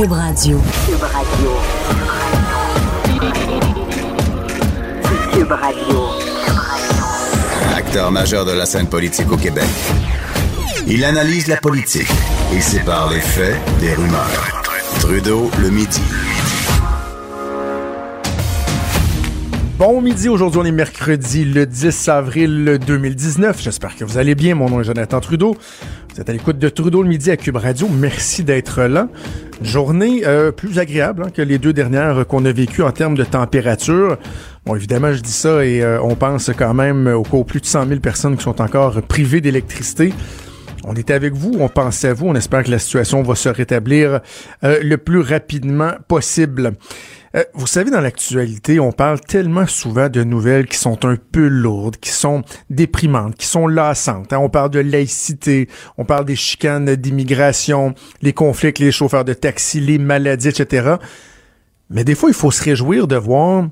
Cube Radio. Cube Radio. Cube Radio. Acteur majeur de la scène politique au Québec. Il analyse la politique et sépare les faits des rumeurs. Trudeau le midi. Bon midi, aujourd'hui on est mercredi le 10 avril 2019. J'espère que vous allez bien. Mon nom est Jonathan Trudeau. Vous êtes à l'écoute de Trudeau le midi à Cube Radio. Merci d'être là. Journée euh, plus agréable hein, que les deux dernières qu'on a vécues en termes de température. Bon, évidemment, je dis ça et euh, on pense quand même aux plus de 100 000 personnes qui sont encore privées d'électricité. On était avec vous, on pensait à vous, on espère que la situation va se rétablir euh, le plus rapidement possible. Euh, vous savez, dans l'actualité, on parle tellement souvent de nouvelles qui sont un peu lourdes, qui sont déprimantes, qui sont lassantes. Hein. On parle de laïcité, on parle des chicanes d'immigration, les conflits avec les chauffeurs de taxi, les maladies, etc. Mais des fois, il faut se réjouir de voir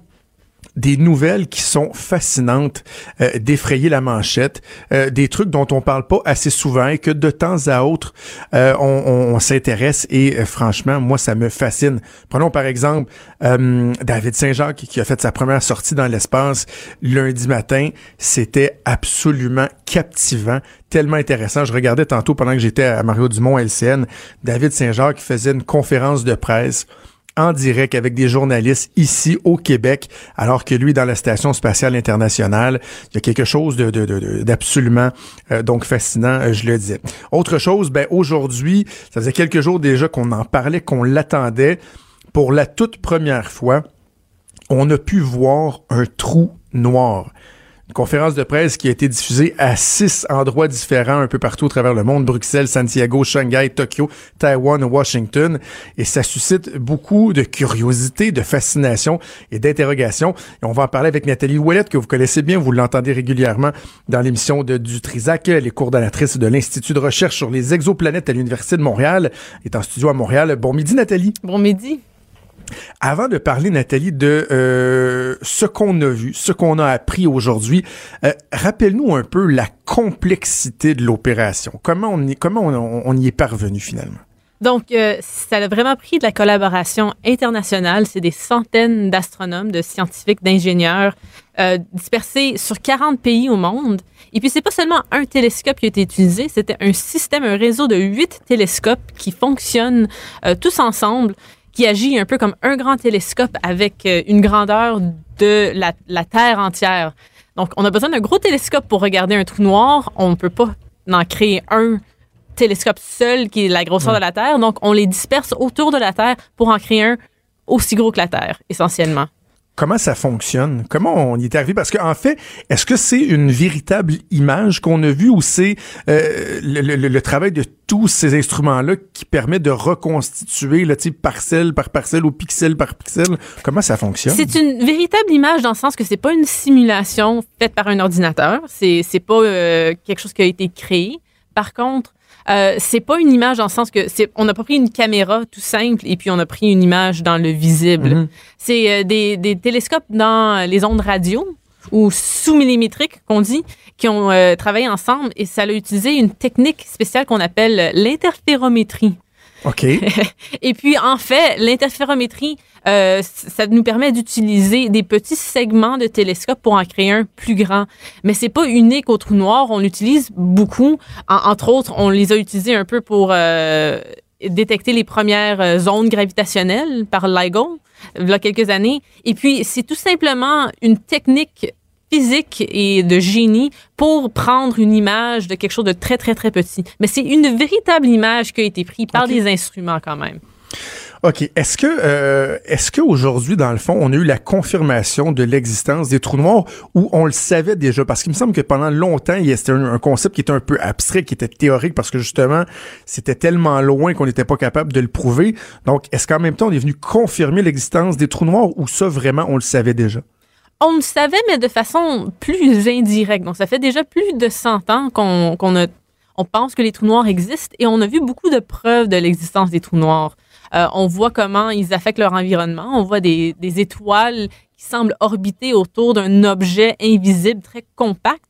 des nouvelles qui sont fascinantes, euh, d'effrayer la manchette, euh, des trucs dont on parle pas assez souvent et que de temps à autre euh, on, s'intéresse et franchement moi ça me fascine. Prenons par exemple David Saint-Jacques qui a fait sa première sortie dans l'espace lundi matin, c'était absolument captivant, tellement intéressant. Je regardais tantôt pendant que j'étais à Mario Dumont LCN, David Saint-Jacques faisait une conférence de presse en direct avec des journalistes ici au Québec, alors que lui, dans la Station spatiale internationale, il y a quelque chose d'absolument euh, donc fascinant, euh, je le disais. Autre chose, ben aujourd'hui, ça faisait quelques jours déjà qu'on en parlait, qu'on l'attendait. Pour la toute première fois, on a pu voir un trou noir une conférence de presse qui a été diffusée à six endroits différents un peu partout à travers le monde, Bruxelles, Santiago, Shanghai, Tokyo, Taïwan, Washington, et ça suscite beaucoup de curiosité, de fascination et d'interrogation. Et on va en parler avec Nathalie Ouellette, que vous connaissez bien, vous l'entendez régulièrement dans l'émission de Dutrisac, elle est coordonnatrice de l'Institut de recherche sur les exoplanètes à l'Université de Montréal, est en studio à Montréal. Bon midi Nathalie. Bon midi. Avant de parler, Nathalie, de euh, ce qu'on a vu, ce qu'on a appris aujourd'hui, euh, rappelle-nous un peu la complexité de l'opération. Comment on y, comment on, y est parvenu finalement? Donc, euh, ça a vraiment pris de la collaboration internationale. C'est des centaines d'astronomes, de scientifiques, d'ingénieurs dispersés sur 40 pays au monde. Et puis, c'est pas seulement un télescope qui a été utilisé, c'était un système, un réseau de huit télescopes qui fonctionnent tous ensemble qui agit un peu comme un grand télescope avec euh, une grandeur de la, Terre entière. Donc, on a besoin d'un gros télescope pour regarder un trou noir. On ne peut pas en créer un télescope seul qui est la grosseur de la Terre. Donc, on les disperse autour de la Terre pour en créer un aussi gros que la Terre, essentiellement comment ça fonctionne? Comment on y est arrivé? Parce qu'en fait, est-ce que c'est une véritable image qu'on a vue ou c'est euh, le, travail de tous ces instruments-là qui permet de reconstituer le type parcelle par parcelle ou pixel par pixel? Comment ça fonctionne? C'est une véritable image dans le sens que c'est pas une simulation faite par un ordinateur. C'est, c'est pas euh, quelque chose qui a été créé. Par contre, euh, c'est pas une image dans le sens que c'est, on n'a pas pris une caméra tout simple et puis on a pris une image dans le visible. Mm-hmm. C'est euh, des, des, télescopes dans les ondes radio ou sous-millimétriques qu'on dit, qui ont euh, travaillé ensemble et ça a utilisé une technique spéciale qu'on appelle l'interférométrie. OK. et puis, en fait, l'interférométrie, euh, ça nous permet d'utiliser des petits segments de télescope pour en créer un plus grand. Mais c'est pas unique au trou noir. On l'utilise beaucoup. entre autres, on les a utilisés un peu pour euh, détecter les premières euh, zones gravitationnelles par LIGO, il y a quelques années. Et puis, c'est tout simplement une technique physique et de génie pour prendre une image de quelque chose de très, très, très petit. Mais c'est une véritable image qui a été prise par des instruments quand même. OK. Est-ce que euh, est-ce qu'aujourd'hui, dans le fond, on a eu la confirmation de l'existence des trous noirs ou on le savait déjà? Parce qu'il me semble que pendant longtemps, c'était un, un, concept qui était un peu abstrait, qui était théorique, parce que justement, c'était tellement loin qu'on n'était pas capable de le prouver. Donc, est-ce qu'en même temps, on est venu confirmer l'existence des trous noirs ou ça, vraiment, on le savait déjà? On le savait, mais de façon plus indirecte. Donc, ça fait déjà plus de 100 ans qu'on on pense que les trous noirs existent et on a vu beaucoup de preuves de l'existence des trous noirs. Euh, on voit comment ils affectent leur environnement. On voit des, des étoiles qui semblent orbiter autour d'un objet invisible très compact.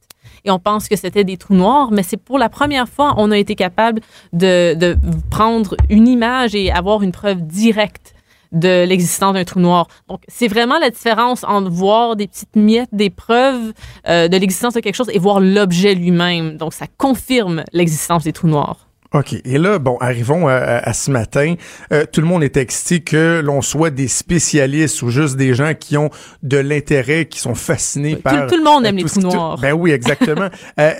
et on pense que c'était des trous noirs, mais c'est pour la première fois on a été capable de, de prendre une image et avoir une preuve directe de l'existence d'un trou noir. Donc, c'est vraiment la différence entre voir des petites miettes, des preuves euh, de l'existence de quelque chose et voir l'objet lui-même. Donc, ça confirme l'existence des trous noirs. OK. Et là, bon, arrivons à, ce matin. Euh, tout le monde est excité que l'on soit des spécialistes ou juste des gens qui ont de l'intérêt, qui sont fascinés par... Tout, le monde aime les trous noirs. ben oui, exactement. euh,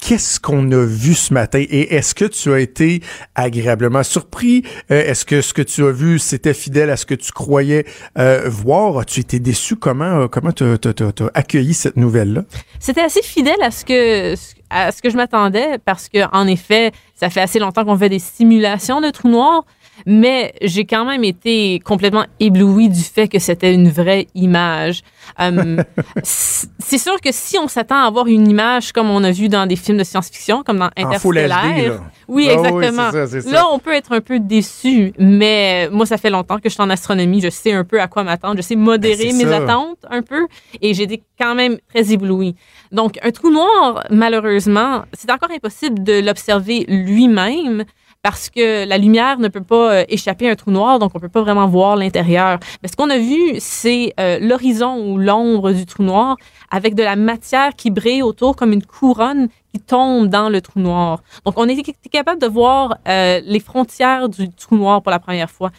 Qu'est-ce qu'on a vu ce matin? Et est-ce que tu as été agréablement surpris? Euh, est-ce que ce que tu as vu, c'était fidèle à ce que tu croyais euh, voir? As-tu été déçu? Comment comment tu as accueilli cette nouvelle-là? C'était assez fidèle à ce que à ce que je m'attendais parce que en effet, ça fait assez longtemps qu'on fait des simulations de trous noirs, mais j'ai quand même été complètement ébloui du fait que c'était une vraie image. Euh, c'est sûr que si on s'attend à avoir une image comme on a vu dans des films de science-fiction, comme dans Interstellar, oui, ah exactement. Là, on peut être un peu déçu, mais moi, ça fait longtemps que je suis en astronomie, je sais un peu à quoi m'attendre, je sais modérer ben, mes attentes un peu, et j'ai été quand même très ébloui. Donc, un trou noir, malheureusement, c'est encore impossible de l'observer lui-même parce que la lumière ne peut pas euh, échapper à un trou noir, donc on peut pas vraiment voir l'intérieur. Mais ce qu'on a vu, c'est euh, l'horizon ou l'ombre du trou noir avec de la matière qui brille autour comme une couronne qui tombe dans le trou noir. Donc on était capable de voir euh, les frontières du trou noir pour la première fois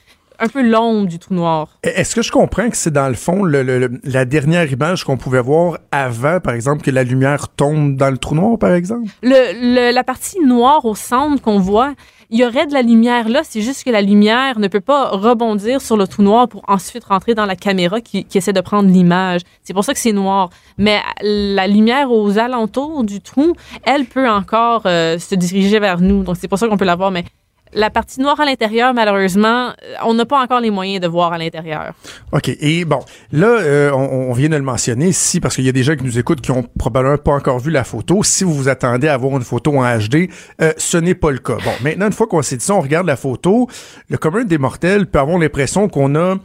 un peu l'ombre du trou noir. Est-ce que je comprends que c'est dans le fond la dernière image qu'on pouvait voir avant, par exemple, que la lumière tombe dans le trou noir, par exemple? Le, la partie noire au centre qu'on voit, il y aurait de la lumière là, c'est juste que la lumière ne peut pas rebondir sur le trou noir pour ensuite rentrer dans la caméra qui, essaie de prendre l'image. C'est pour ça que c'est noir. Mais la lumière aux alentours du trou, elle peut encore euh, se diriger vers nous. Donc c'est pour ça qu'on peut la voir. Mais la partie noire à l'intérieur, malheureusement, euh, on n'a pas encore les moyens de voir à l'intérieur. OK. Et bon, là, euh, on, vient de le mentionner ici parce qu'il y a des gens qui nous écoutent qui ont probablement pas encore vu la photo. Si vous vous attendez à voir une photo en HD, euh, ce n'est pas le cas. Bon, maintenant, une fois qu'on s'est dit ça, on regarde la photo. Le commun des mortels peut avoir l'impression qu'on a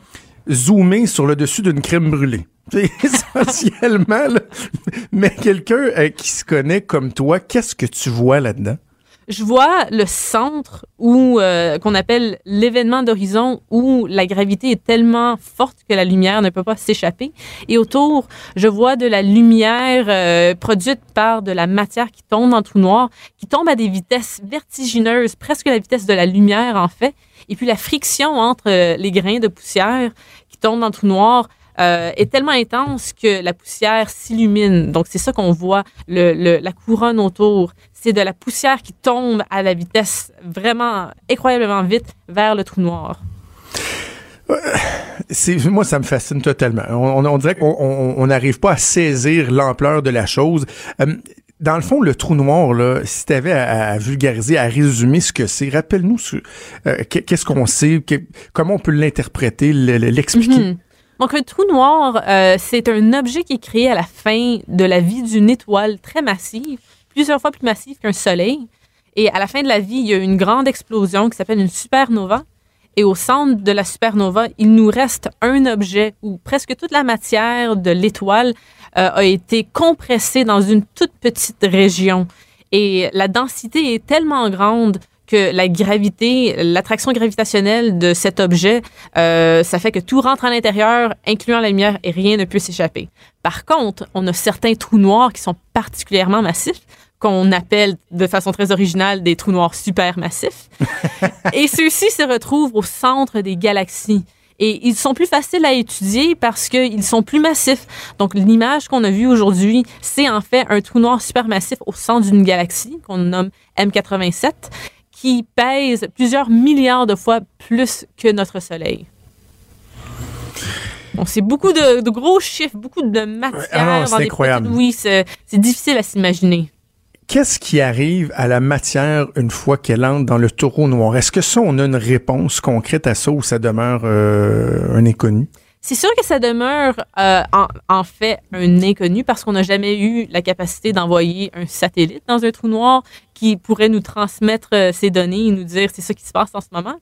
zoomé sur le dessus d'une crème brûlée. Essentiellement, mais quelqu'un qui se connaît comme toi, qu'est-ce que tu vois là-dedans? Je vois le centre où euh, qu'on appelle l'événement d'horizon où la gravité est tellement forte que la lumière ne peut pas s'échapper. Et autour je vois de la lumière euh, produite par de la matière qui tombe le trou noir qui tombe à des vitesses vertigineuses presque la vitesse de la lumière en fait. Et puis la friction entre euh, les grains de poussière qui tombent dans trou noir euh, est tellement intense que la poussière s'illumine. Donc, c'est ça qu'on voit, le, la couronne autour. C'est de la poussière qui tombe à la vitesse vraiment incroyablement vite vers le trou noir. C'est, moi, ça me fascine totalement. On, dirait qu'on n'arrive pas à saisir l'ampleur de la chose. Euh, dans le fond, le trou noir, là, si tu avais à, vulgariser, à résumer ce que c'est, rappelle-nous euh, qu'est-ce qu'on sait, comment on peut l'interpréter, l'expliquer? Mm-hmm. Donc, un trou noir, euh, c'est un objet qui est créé à la fin de la vie d'une étoile très massive, plusieurs fois plus massive qu'un soleil. Et à la fin de la vie, il y a une grande explosion qui s'appelle une supernova. Et au centre de la supernova, il nous reste un objet où presque toute la matière de l'étoile euh, a été compressée dans une toute petite région. Et la densité est tellement grande que la gravité, l'attraction gravitationnelle de cet objet, euh, ça fait que tout rentre à l'intérieur, incluant la lumière, et rien ne peut s'échapper. Par contre, on a certains trous noirs qui sont particulièrement massifs, qu'on appelle de façon très originale des trous noirs supermassifs. et ceux-ci se retrouvent au centre des galaxies. Et ils sont plus faciles à étudier parce qu'ils sont plus massifs. Donc, l'image qu'on a vue aujourd'hui, c'est en fait un trou noir supermassif au centre d'une galaxie qu'on nomme M87 qui pèse plusieurs milliards de fois plus que notre Soleil. Donc, c'est beaucoup de, gros chiffres, beaucoup de matière. Ah c'est incroyable. oui, c'est difficile à s'imaginer. Qu'est-ce qui arrive à la matière une fois qu'elle entre dans le taureau noir? Est-ce que ça, on a une réponse concrète à ça ou ça demeure euh, un inconnu? C'est sûr que ça demeure euh, en, fait un inconnu parce qu'on n'a jamais eu la capacité d'envoyer un satellite dans un trou noir qui pourrait nous transmettre euh, ces données et nous dire c'est ça qui se passe en ce moment.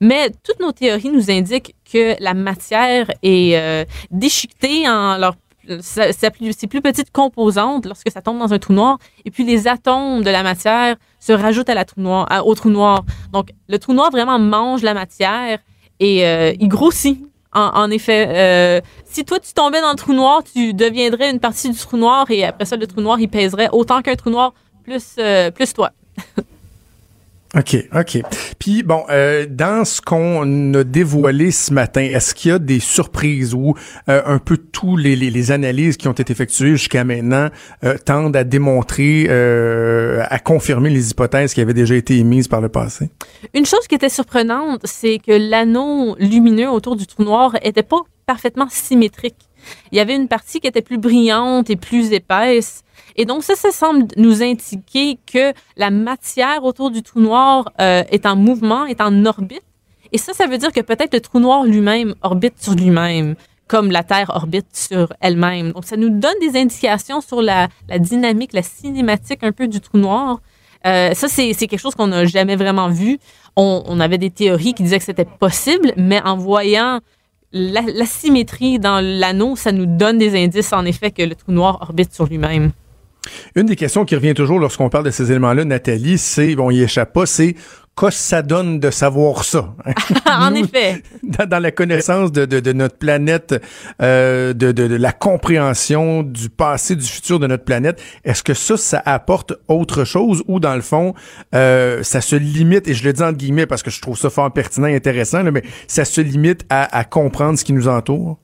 Mais toutes nos théories nous indiquent que la matière est euh, déchiquetée en leur sa, plus, ses plus petites composantes lorsque ça tombe dans un trou noir. Et puis les atomes de la matière se rajoutent à la trou noir, au trou noir. Donc le trou noir vraiment mange la matière et euh, il grossit. En, effet, euh, si toi tu tombais dans le trou noir, tu deviendrais une partie du trou noir et après ça le trou noir il pèserait autant qu'un trou noir plus euh, plus toi. OK, OK. Puis bon, euh, dans ce qu'on a dévoilé ce matin, est-ce qu'il y a des surprises ou euh, un peu tous les, les, analyses qui ont été effectuées jusqu'à maintenant euh, tendent à démontrer, euh, à confirmer les hypothèses qui avaient déjà été émises par le passé? Une chose qui était surprenante, c'est que l'anneau lumineux autour du trou noir était pas parfaitement symétrique. Il y avait une partie qui était plus brillante et plus épaisse et donc, ça, ça semble nous indiquer que la matière autour du trou noir euh, est en mouvement, est en orbite. Et ça, ça veut dire que peut-être le trou noir lui-même orbite sur lui-même, comme la Terre orbite sur elle-même. Donc, ça nous donne des indications sur la, dynamique, la cinématique un peu du trou noir. Euh, ça, c'est quelque chose qu'on n'a jamais vraiment vu. On, avait des théories qui disaient que c'était possible, mais en voyant la symétrie dans l'anneau, ça nous donne des indices, en effet, que le trou noir orbite sur lui-même. Une des questions qui revient toujours lorsqu'on parle de ces éléments-là, Nathalie, c'est, bon, il échappe pas, c'est qu'est-ce que ça donne de savoir ça? en effet. Dans, la connaissance de, de, de notre planète, euh, de, de, la compréhension du passé, du futur de notre planète, est-ce que ça, ça apporte autre chose ou dans le fond, euh, ça se limite, et je le dis entre guillemets parce que je trouve ça fort pertinent et intéressant, mais ça se limite à, à comprendre ce qui nous entoure?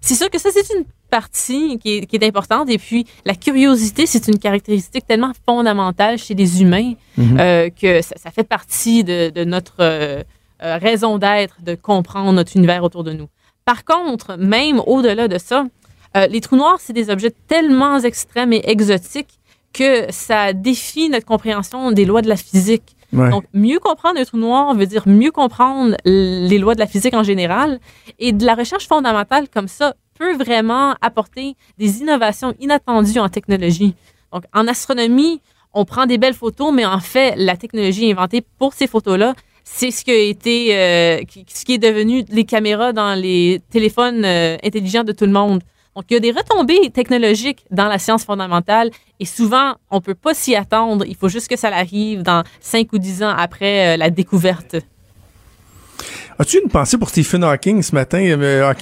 C'est sûr que ça, c'est une partie qui est, importante. Et puis, la curiosité, c'est une caractéristique tellement fondamentale chez les humains mhm. euh, que ça, fait partie de, notre euh, euh, raison d'être, de comprendre notre univers autour de nous. Par contre, même au-delà de ça, les trous noirs, c'est des objets tellement extrêmes et exotiques que ça défie notre compréhension des lois de la physique. Donc, mieux comprendre un trou noir veut dire mieux comprendre les lois de la physique en général. Et de la recherche fondamentale comme ça peut vraiment apporter des innovations inattendues en technologie. Donc, en astronomie, on prend des belles photos, mais en fait, la technologie inventée pour ces photos-là, c'est ce qui euh, est devenu les caméras dans les téléphones euh, intelligents de tout le monde. Donc, il y a des retombées technologiques dans la science fondamentale et souvent, on ne peut pas s'y attendre. Il faut juste que ça arrive dans cinq ou dix ans après euh, la découverte. As-tu une pensée pour Stephen Hawking ce matin?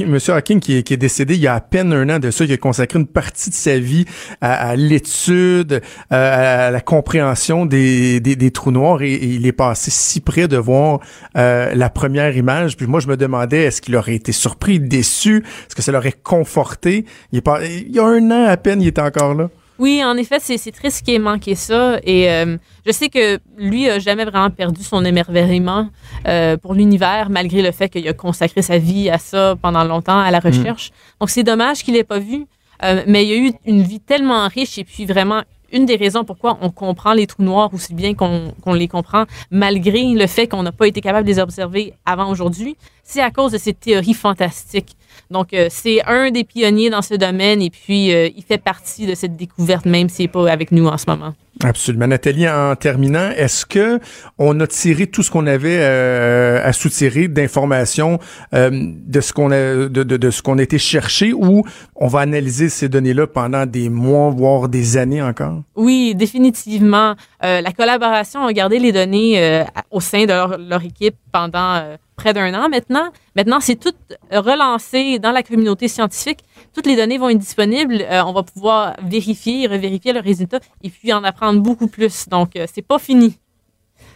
Monsieur Hawking qui est, décédé il y a à peine un an de ça, qui a consacré une partie de sa vie à, l'étude, euh, à, la compréhension des, trous noirs et, il est passé si près de voir euh, la première image. Puis moi, je me demandais, est-ce qu'il aurait été surpris, déçu? Est-ce que ça l'aurait conforté? Il y a un an à peine, il était encore là. Oui, en effet, c'est triste qu'il ait manqué ça. Et euh, je sais que lui a jamais vraiment perdu son émerveillement euh, pour l'univers, malgré le fait qu'il a consacré sa vie à ça pendant longtemps, à la mm. recherche. Donc c'est dommage qu'il l'ait pas vu. Euh, mais il a eu une vie tellement riche et puis vraiment une des raisons pourquoi on comprend les trous noirs aussi bien qu'on les comprend, malgré le fait qu'on n'a pas été capable de les observer avant aujourd'hui, c'est à cause de ces théories fantastiques. Donc, euh, c'est un des pionniers dans ce domaine et puis euh, il fait partie de cette découverte, même s'il n'est pas avec nous en ce moment. Absolument. Nathalie, en terminant, est-ce que on a tiré tout ce qu'on avait euh, à soutirer d'informations de ce qu'on a de, de, ce qu'on a été chercher ou on va analyser ces données-là pendant des mois, voire des années encore? Oui, définitivement. la collaboration a gardé les données au sein de leur, leur équipe pendant près d'un an maintenant. Maintenant, c'est tout relancé dans la communauté scientifique. Toutes les données vont être disponibles. Euh, on va pouvoir vérifier, revérifier le résultat et puis en apprendre beaucoup plus. Donc, euh, c'est pas fini.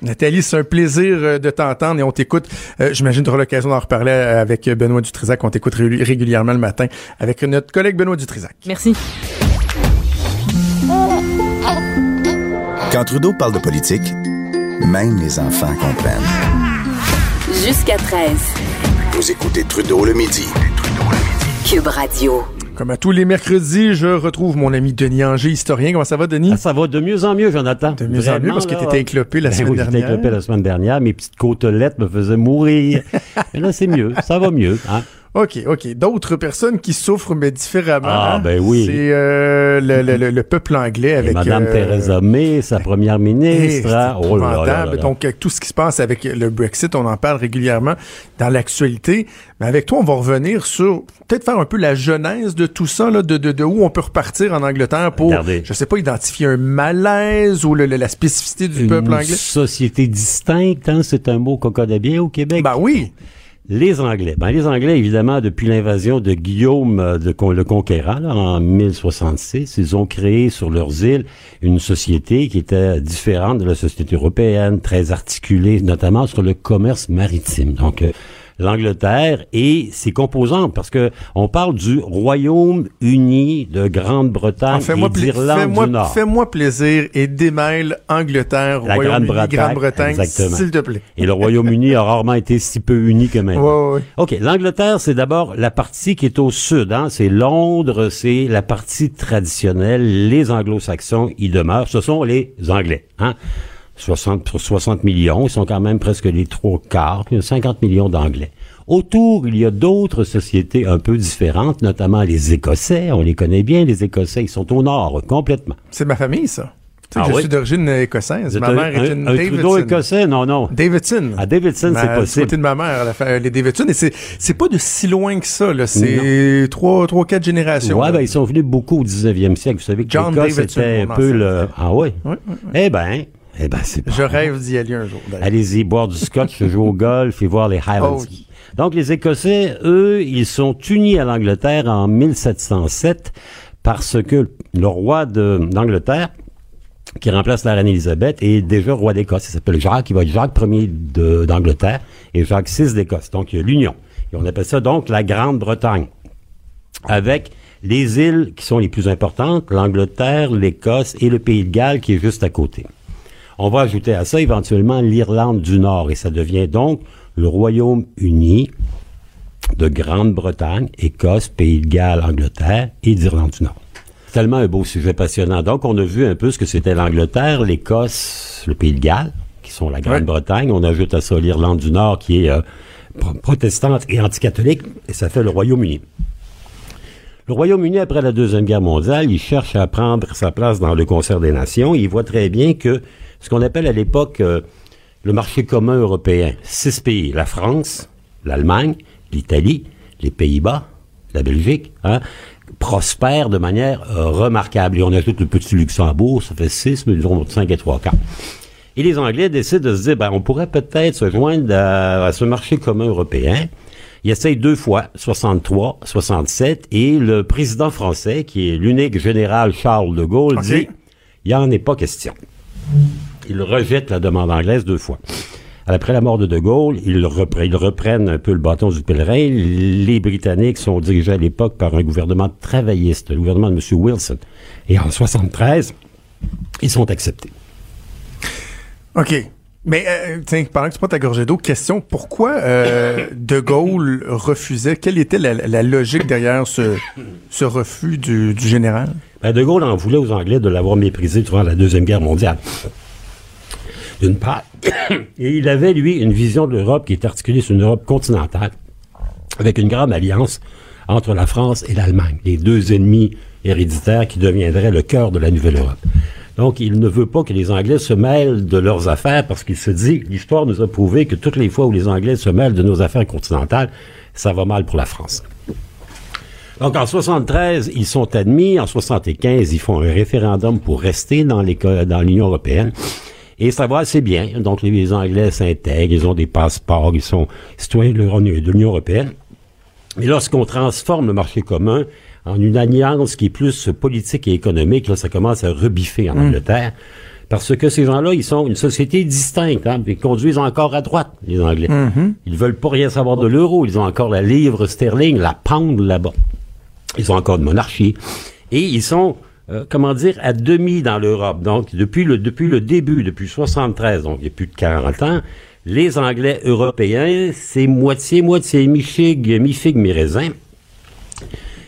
Nathalie, c'est un plaisir euh, de t'entendre et on t'écoute. J'imagine que tu auras l'occasion d'en reparler avec Benoît Dutrisac. On t'écoute régulièrement le matin avec notre collègue Benoît Dutrisac. Merci. Quand Trudeau parle de politique, même les enfants comprennent. Jusqu'à 13. Vous écoutez Trudeau le midi. Cube Radio. Comme à tous les mercredis, je retrouve mon ami Denis Anger, historien. Comment ça va, Denis? Ah, ça va de mieux en mieux, Jonathan. De mieux en mieux, parce que tu étais éclopé la ben semaine oui, dernière. éclopé la semaine dernière. Mes petites côtelettes me faisaient mourir. Mais là, c'est mieux. Ça va mieux. Hein? OK, OK. D'autres personnes qui souffrent, mais différemment. Ah, hein? ben oui. C'est euh, le, le- le- le peuple anglais Et avec... Madame euh, Theresa May, sa première eh, ministre. hein. Oh là là là épouvantable. là. Donc, euh, tout ce qui se passe avec le Brexit, on en parle régulièrement dans l'actualité. Mais avec toi, on va revenir sur, peut-être faire un peu la genèse de tout ça, là, de, de, de où on peut repartir en Angleterre pour, Regardez. je sais pas, identifier un malaise ou la spécificité du peuple Une anglais. société distincte, hein, c'est un mot qu'on connaît bien au Québec. Ben oui. Les Anglais. Ben, les Anglais, évidemment, depuis l'invasion de Guillaume euh, de, le Conquérant, en 1066, ils ont créé sur leurs îles une société qui était différente de la société européenne, très articulée, notamment sur le commerce maritime. Donc, euh, l'Angleterre et ses composantes, parce que on parle du Royaume-Uni de Grande-Bretagne Ah, et d'Irlande du Nord. fais-moi plaisir et démêle Angleterre, Royaume-Uni, Grande-Bretagne, s'il te plaît. Et le Royaume-Uni a rarement été si peu uni que maintenant. Ouais. OK, l'Angleterre, c'est d'abord la partie qui est au sud. Hein? C'est Londres, c'est la partie traditionnelle. Les anglo-saxons y demeurent. Ce sont les Anglais. Hein? 60, sur 60 millions, ils sont quand même presque les trois quarts. Il y a 50 millions d'Anglais. Autour, il y a d'autres sociétés un peu différentes, notamment les Écossais. On les connaît bien, les Écossais. Ils sont au nord, complètement. C'est ma famille, ça. Tu sais, Ah je oui? suis d'origine écossaise. Ma mère un, est une un Davidson. Trudeau écossais? Non, non. Davidson. À Davidson, Ma- c'est possible. côté de ma mère, fait les Davidson. Et c'est, pas de si loin que ça, là. C'est trois, trois, quatre générations. Ouais, là. ben, ils sont venus beaucoup au 19e siècle. Vous savez que John l'Écosse Davidson, était un peu le... Ah oui? Ouais, ouais, Eh ben, eh ben, c'est Je rêve d'y aller un jour. Allez-y, boire du scotch, jouer au golf et voir les Highlands. Oh oui. Donc, les Écossais, eux, ils sont unis à l'Angleterre en 1707 parce que le roi d'Angleterre, qui remplace la reine Élisabeth, est déjà roi d'Écosse. Il s'appelle Jacques, il va être Jacques Ier d'Angleterre et Jacques VI d'Écosse. Donc, il y a l'union. Et on appelle ça donc la Grande-Bretagne. Avec les îles qui sont les plus importantes, l'Angleterre, l'Écosse et le Pays de Galles qui est juste à côté. On va ajouter à ça éventuellement l'Irlande du Nord et ça devient donc le Royaume-Uni de Grande-Bretagne, Écosse, Pays de Galles, Angleterre et d'Irlande du Nord. Tellement un beau sujet passionnant. Donc, on a vu un peu ce que c'était l'Angleterre, l'Écosse, le Pays de Galles, qui sont la Grande-Bretagne. On ajoute à ça l'Irlande du Nord, qui est euh, pro- protestante et anticatholique, et ça fait le Royaume-Uni. Le Royaume-Uni, après la Deuxième Guerre mondiale, il cherche à prendre sa place dans le concert des nations. Il voit très bien que ce qu'on appelle à l'époque euh, le marché commun européen, six pays, la France, l'Allemagne, l'Italie, les Pays-Bas, la Belgique, hein, prospèrent de manière euh, remarquable. Et on ajoute le petit Luxembourg, ça fait six, mais disons cinq et trois quarts. Et les Anglais décident de se dire, ben, on pourrait peut-être se joindre à ce marché commun européen. Il essaye deux fois, 63, 67, et le président français, qui est l'unique général Charles de Gaulle, dit, il n'y en est pas question. Il rejette la demande anglaise deux fois. Après la mort de De Gaulle, ils, ils reprennent un peu le bâton du pèlerin. Les Britanniques sont dirigés à l'époque par un gouvernement travailliste, le gouvernement de M. Wilson. Et en 73, ils sont acceptés. OK. Mais, euh, tiens, pendant que tu prends ta gorgée d'eau, question, pourquoi euh, De Gaulle refusait, quelle était la, logique derrière ce, refus du, du général? Ben, de Gaulle en voulait aux Anglais de l'avoir méprisé durant la Deuxième Guerre mondiale. D'une part. Et il avait, lui, une vision de l'Europe qui est articulée sur une Europe continentale, avec une grande alliance entre la France et l'Allemagne, les deux ennemis héréditaires qui deviendraient le cœur de la nouvelle Europe. Donc, il ne veut pas que les Anglais se mêlent de leurs affaires parce qu'il se dit, l'histoire nous a prouvé que toutes les fois où les Anglais se mêlent de nos affaires continentales, ça va mal pour la France. Donc, en 73, ils sont admis. En 75, ils font un référendum pour rester dans l'Union européenne. Et ça va assez bien. Donc, les, Anglais s'intègrent, ils ont des passeports, ils sont citoyens de l'Union européenne. Mais lorsqu'on transforme le marché commun en une alliance qui est plus politique et économique, là, ça commence à rebiffer en Angleterre. Parce que ces gens-là, ils sont une société distincte. Hein, ils conduisent encore à droite, les Anglais. Ils veulent pas rien savoir de l'euro. Ils ont encore la livre sterling, la pound là-bas. Ils ont encore de monarchie. Et ils sont, euh, comment dire, à demi dans l'Europe. Donc, depuis le, depuis le début, depuis 73, donc il y a plus de 40 ans, les Anglais européens, c'est moitié-moitié, mi-fig, mi-fig, mi-raisin.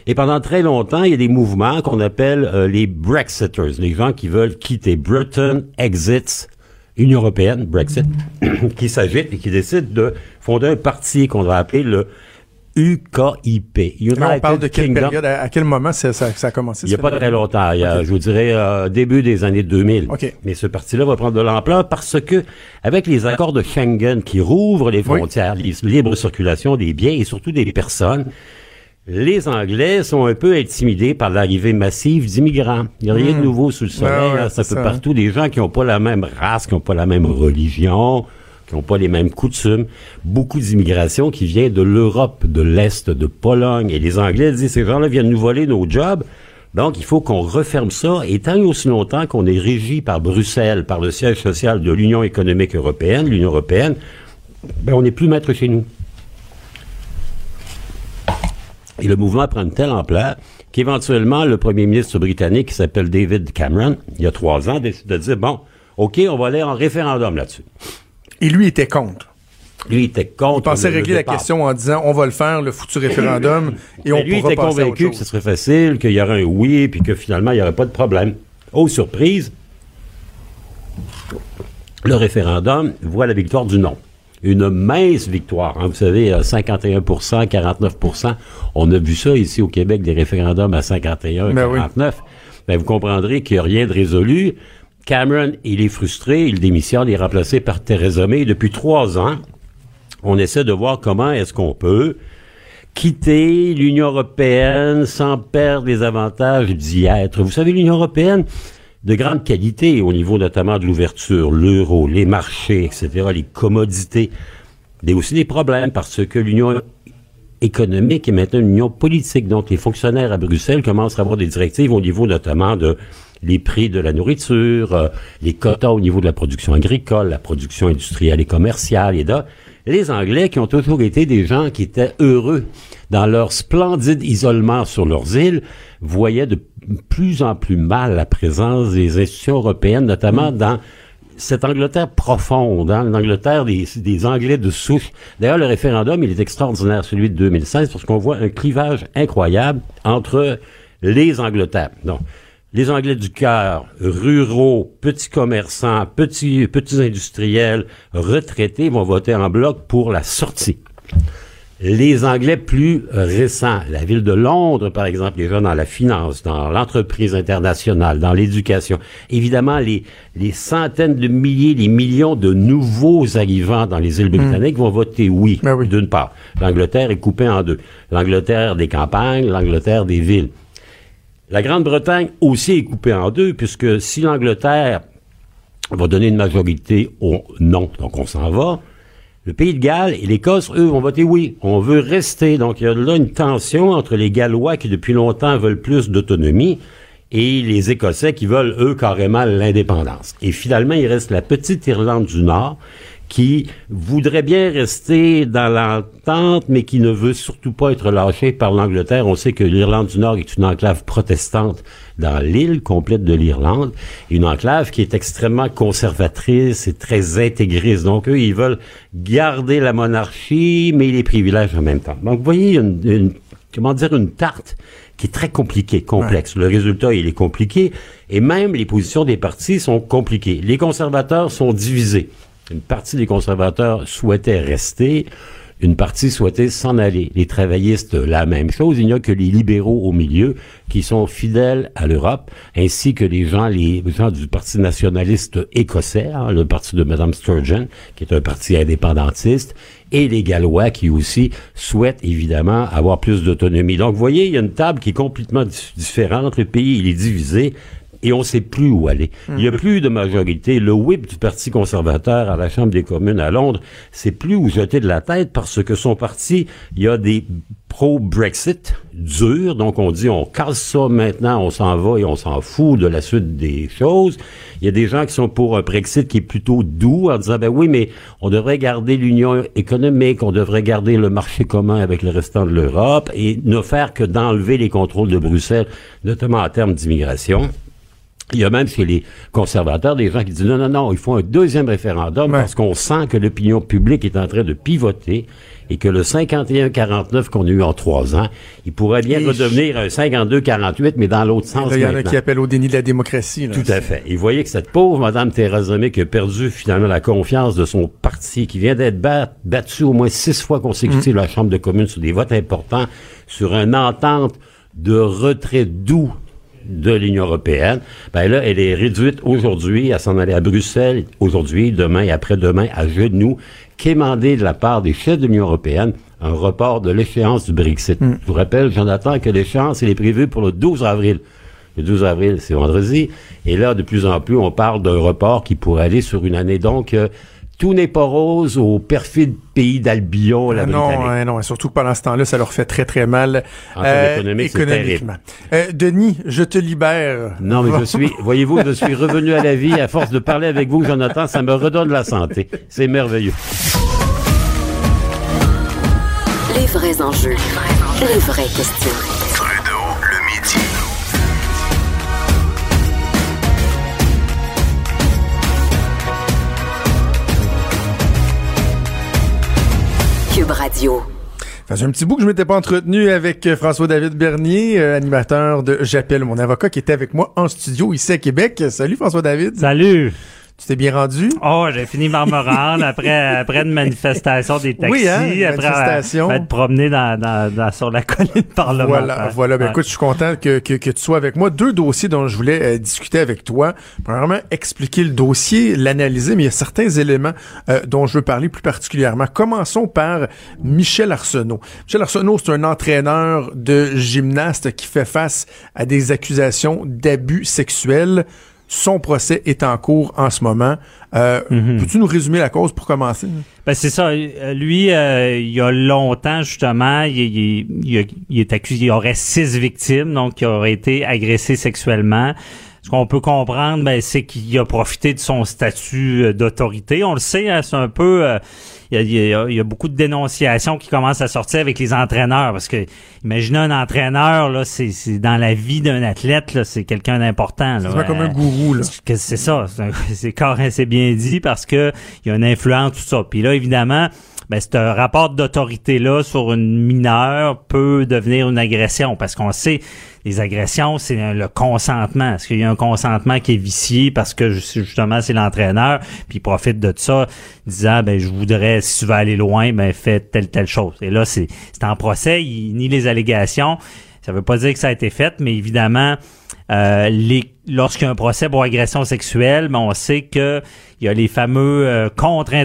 Et pendant très longtemps, il y a des mouvements qu'on appelle euh, les Brexiters, les gens qui veulent quitter Britain, exits, Union européenne, Brexit, qui s'agitent et qui décident de fonder un parti qu'on va appeler le UKIP. Là, on parle de quelle Kingdom. période, à, à quel moment ça, ça, ça a commencé? Il n'y a pas très longtemps, il y a, je vous dirais euh, début des années 2000. OK. Mais ce parti-là va prendre de l'ampleur parce que avec les accords de Schengen qui rouvrent les Oui. frontières, les libre circulation des biens et surtout des personnes, les Anglais sont un peu intimidés par l'arrivée massive d'immigrants. Il n'y a rien de nouveau sous le soleil, Hmm. Ouais, ouais, hein, ça c'est peut ça, partout. Des gens qui n'ont pas la même race, qui n'ont pas la même religion, qui n'ont pas les mêmes coutumes. Beaucoup d'immigration qui vient de l'Europe, de l'Est, de Pologne. Et les Anglais disent, ces gens-là viennent nous voler nos jobs. Donc, il faut qu'on referme ça. Et tant et aussi longtemps qu'on est régi par Bruxelles, par le siège social de l'Union économique européenne, l'Union européenne, ben, on n'est plus maître chez nous. Et le mouvement prend une telle ampleur qu'éventuellement, le premier ministre britannique, qui s'appelle David Cameron, il y a trois ans, décide de dire, bon, OK, on va aller en référendum là-dessus. Et lui était contre. Lui, il était contre. Il pensait le- le régler la question en disant on va le faire, le futur référendum, et on Mais lui pourra était convaincu que ce serait facile, qu'il y aurait un oui, puis que finalement, il n'y aurait pas de problème. Oh, surprise, le référendum voit la victoire du non. Une mince victoire. hein. Vous savez, euh, 51% 49% On a vu ça ici au Québec, des référendums à 51 Ben oui. 49 Ben, vous comprendrez qu'il n'y a rien de résolu. Cameron, il est frustré, il démissionne, il est remplacé par Theresa May. Depuis trois ans, on essaie de voir comment est-ce qu'on peut quitter l'Union européenne sans perdre les avantages d'y être. Vous savez, l'Union européenne, de grande qualité au niveau notamment de l'ouverture, l'euro, les marchés, etc., les commodités, mais aussi des problèmes parce que l'Union économique est maintenant une union politique. Donc, les fonctionnaires à Bruxelles commencent à avoir des directives au niveau notamment de les prix de la nourriture, euh, les quotas au niveau de la production agricole, la production industrielle et commerciale. Et là, les Anglais, qui ont toujours été des gens qui étaient heureux dans leur splendide isolement sur leurs îles, voyaient de plus en plus mal la présence des institutions européennes, notamment dans cette Angleterre profonde, hein, l'Angleterre des, des Anglais de souche. D'ailleurs, le référendum, il est extraordinaire, celui de 2016, parce qu'on voit un clivage incroyable entre les Angleterres. Donc, les Anglais du cœur, ruraux, petits commerçants, petits, petits industriels, retraités vont voter en bloc pour la sortie. Les Anglais plus récents, la ville de Londres, par exemple, les gens dans la finance, dans l'entreprise internationale, dans l'éducation, évidemment, les, les centaines de milliers, les millions de nouveaux arrivants dans les îles britanniques vont voter oui, Ben oui. d'une part. L'Angleterre est coupée en deux. L'Angleterre des campagnes, l'Angleterre des villes. La Grande-Bretagne aussi est coupée en deux, puisque si l'Angleterre va donner une majorité au non, donc on s'en va, le Pays de Galles et l'Écosse, eux, vont voter oui. On veut rester. Donc, il y a là une tension entre les Gallois qui, depuis longtemps, veulent plus d'autonomie et les Écossais qui veulent, eux, carrément l'indépendance. Et finalement, il reste la petite Irlande du Nord qui voudrait bien rester dans l'entente, mais qui ne veut surtout pas être lâchée par l'Angleterre. On sait que l'Irlande du Nord est une enclave protestante dans l'île complète de l'Irlande, une enclave qui est extrêmement conservatrice et très intégriste. Donc, eux, ils veulent garder la monarchie, mais les privilèges en même temps. Donc, vous voyez, une, une- comment dire, une tarte qui est très compliquée, complexe. Le résultat, il est compliqué, et même les positions des partis sont compliquées. Les conservateurs sont divisés. Une partie des conservateurs souhaitait rester, une partie souhaitait s'en aller. Les travaillistes, la même chose. Il n'y a que les libéraux au milieu qui sont fidèles à l'Europe, ainsi que les gens, les gens du Parti nationaliste écossais, hein, le parti de Mme Sturgeon, qui est un parti indépendantiste, et les Gallois qui aussi souhaitent évidemment avoir plus d'autonomie. Donc, vous voyez, il y a une table qui est complètement dif- différente. Le pays, il est divisé et on ne sait plus où aller. Il n'y a plus de majorité. Le whip du Parti conservateur à la Chambre des communes à Londres, c'est plus où jeter de la tête parce que son parti, il y a des pro-Brexit durs. Donc on dit on casse ça maintenant, on s'en va et on s'en fout de la suite des choses. Il y a des gens qui sont pour un Brexit qui est plutôt doux en disant ben oui, mais on devrait garder l'union économique, on devrait garder le marché commun avec le restant de l'Europe et ne faire que d'enlever les contrôles de Bruxelles, notamment en termes d'immigration. Il y a même chez les conservateurs des gens qui disent non, non, non, il faut un deuxième référendum Ouais. parce qu'on sent que l'opinion publique est en train de pivoter et que le 51-49 qu'on a eu en trois ans, il pourrait bien Et redevenir un 52-48, mais dans l'autre sens. Il y en a qui appellent au déni de la démocratie. là. Tout à fait. Et vous voyez que cette pauvre Madame Theresa May qui a perdu finalement la confiance de son parti, qui vient d'être bat- battue au moins six fois consécutives à la Chambre de communes sur des votes importants, sur une entente de retrait doux de l'Union européenne, ben là, elle est réduite aujourd'hui à s'en aller à Bruxelles, aujourd'hui, demain et après-demain, à genoux, quémander de la part des chefs de l'Union européenne un report de l'échéance du Brexit. Je vous rappelle, Jonathan, que l'échéance, elle est prévue pour le 12 avril. Le 12 avril, c'est vendredi. Et là, de plus en plus, on parle d'un report qui pourrait aller sur une année. Donc, euh, tout n'est pas rose au perfide pays d'Albion, la Ah non, Britannique. hein, non, et surtout que pendant ce temps-là, ça leur fait très très mal En termes économiques, c'est économiquement. Euh, Denis, je te libère. Non, mais je suis, voyez-vous, je suis revenu à la vie à force de parler avec vous, Jonathan, ça me redonne la santé. C'est merveilleux. Les vrais enjeux. Les vraies questions. Radio. Ça fait un petit bout que je m'étais pas entretenu avec euh, François-David Bernier, euh, animateur de J'appelle mon avocat, qui était avec moi en studio ici à Québec. Salut François-David. Salut! Tu t'es bien rendu? Oh, j'ai fini par me rendre après, après une manifestation des taxis, Oui, hein, une après manifestation. euh, être promené dans, dans, dans- sur la colline parlementaire. Voilà, voilà. Ben, Ouais. écoute, je suis content que, que, que tu sois avec moi. Deux dossiers dont je voulais euh, discuter avec toi. Premièrement, expliquer le dossier, l'analyser, mais il y a certains éléments euh, dont je veux parler plus particulièrement. Commençons par Michel Arsenault. Michel Arsenault, c'est un entraîneur de gymnaste qui fait face à des accusations d'abus sexuels. Son procès est en cours en ce moment. Euh, Peux-tu nous résumer la cause pour commencer? Ben, c'est ça. Euh, Lui, euh, il y a longtemps, justement, il, il- il- il est accusé, il y aurait six victimes, donc qui auraient été agressées sexuellement. Ce qu'on peut comprendre, ben, c'est qu'il a profité de son statut euh, d'autorité. On le sait, hein, c'est un peu... euh, il y, a, il y beaucoup de dénonciations qui commencent à sortir avec les entraîneurs, parce que imaginez un entraîneur, là, c'est c'est dans la vie d'un athlète, là, c'est quelqu'un d'important. là. C'est pas comme Euh, un gourou, là. c'est ça, c'est c'est bien dit parce que il y a une influence tout ça. Puis là évidemment, ben ce rapport d'autorité là sur une mineure peut devenir une agression parce qu'on sait les agressions c'est le consentement. Est-ce qu'il y a un consentement qui est vicié parce que ju- justement c'est l'entraîneur puis il profite de ça disant ben je voudrais si tu veux aller loin ben fais telle telle chose. Et là c'est c'est en procès, il nie les allégations. Ça veut pas dire que ça a été fait, mais évidemment, euh, les, lorsqu'il y a un procès pour agression sexuelle, ben, on sait que il y a les fameux euh,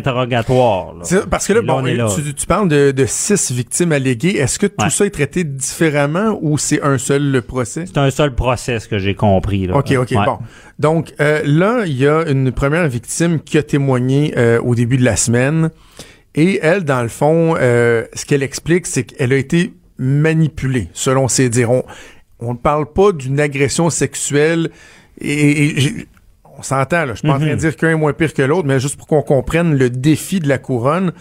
contre-interrogatoires. là. Parce que là, bon, là. Tu, tu parles de, de six victimes alléguées. Est-ce que tout Ouais. ça est traité différemment ou c'est un seul le procès? C'est un seul procès ce que j'ai compris. Là. OK, OK, Ouais. bon. Donc, euh, là, il y a une première victime qui a témoigné euh, au début de la semaine. Et elle, dans le fond, euh, ce qu'elle explique, c'est qu'elle a été manipulée, selon ses dires. On ne parle pas d'une agression sexuelle. Et, et on s'entend, là. Je suis pas en train de dire qu'un est moins pire que l'autre, mais juste pour qu'on comprenne le défi de la couronne.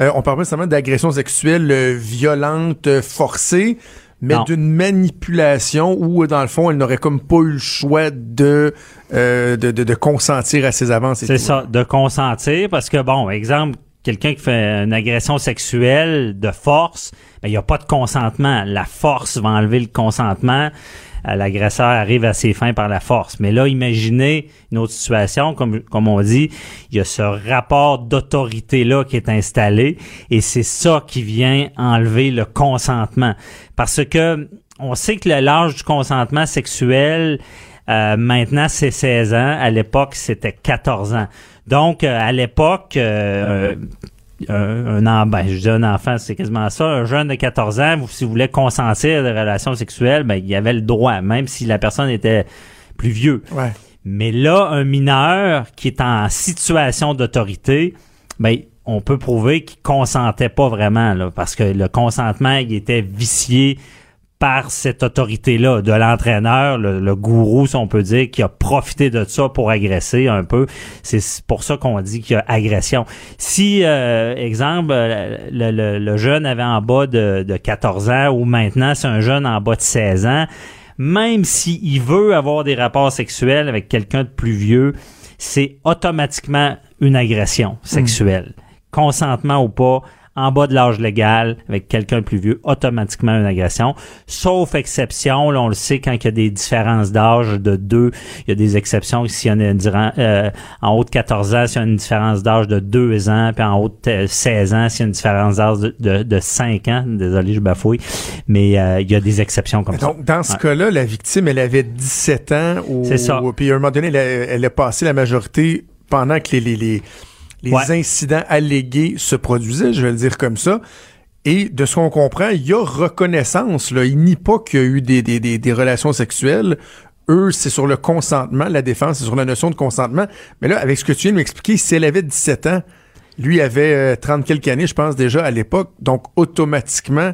Euh, on parle pas seulement d'agression sexuelle euh, violente, euh, forcée, mais d'une manipulation où, euh, dans le fond, elle n'aurait comme pas eu le choix de, euh, de, de, de consentir à ses avances. C'est ça, de consentir, parce que, bon, exemple, quelqu'un qui fait une agression sexuelle de force, ben, il n'y a pas de consentement. La force va enlever le consentement. Euh, L'agresseur arrive à ses fins par la force. Mais là, imaginez une autre situation, comme, comme on dit, il y a ce rapport d'autorité-là qui est installé, et c'est ça qui vient enlever le consentement. Parce que on sait que l'âge du consentement sexuel, euh, maintenant, c'est 16 ans. À l'époque, c'était 14 ans. Donc, euh, à l'époque, euh, un, un, en- ben, je dis un enfant, c'est quasiment ça. Un jeune de 14 ans, si vous voulez consentir à des relations sexuelles, ben, il y avait le droit, même si la personne était plus vieux. Ouais. Mais là, un mineur qui est en situation d'autorité, ben, on peut prouver qu'il consentait pas vraiment, là, parce que le consentement, il était vicié par cette autorité-là, de l'entraîneur, le, le gourou, si on peut dire, qui a profité de ça pour agresser un peu. C'est pour ça qu'on dit qu'il y a agression. Si, euh, exemple, euh, le, le- le jeune avait en bas de, de 14 ans ou maintenant c'est un jeune en bas de 16 ans, même s'il veut avoir des rapports sexuels avec quelqu'un de plus vieux, c'est automatiquement une agression sexuelle. Consentement ou pas, en bas de l'âge légal avec quelqu'un de plus vieux, automatiquement une agression. Sauf exception, là, on le sait quand il y a des différences d'âge de deux, il y a des exceptions s'il y en a durant, euh, en haut de 14 ans, s'il y a une différence d'âge de 2 ans, puis en haut de 16 ans, s'il y a une différence d'âge de, de, de 5 ans. Désolé, je bafouille. Mais euh, il y a des exceptions comme Donc, ça. dans ce Ouais. cas-là, la victime, elle avait 17 ans. Ou, C'est ça. Puis à un moment donné, elle a, elle a passé la majorité pendant que les, les, les, les Ouais. incidents allégués se produisaient, je vais le dire comme ça. Et de ce qu'on comprend, il y a reconnaissance. Là. Il nie pas qu'il y a eu des, des, des, des relations sexuelles. Eux, c'est sur le consentement. La défense, c'est sur la notion de consentement. Mais là, avec ce que tu viens de m'expliquer, si elle avait 17 ans, lui avait euh, 30 quelques années, je pense, déjà à l'époque. Donc, automatiquement,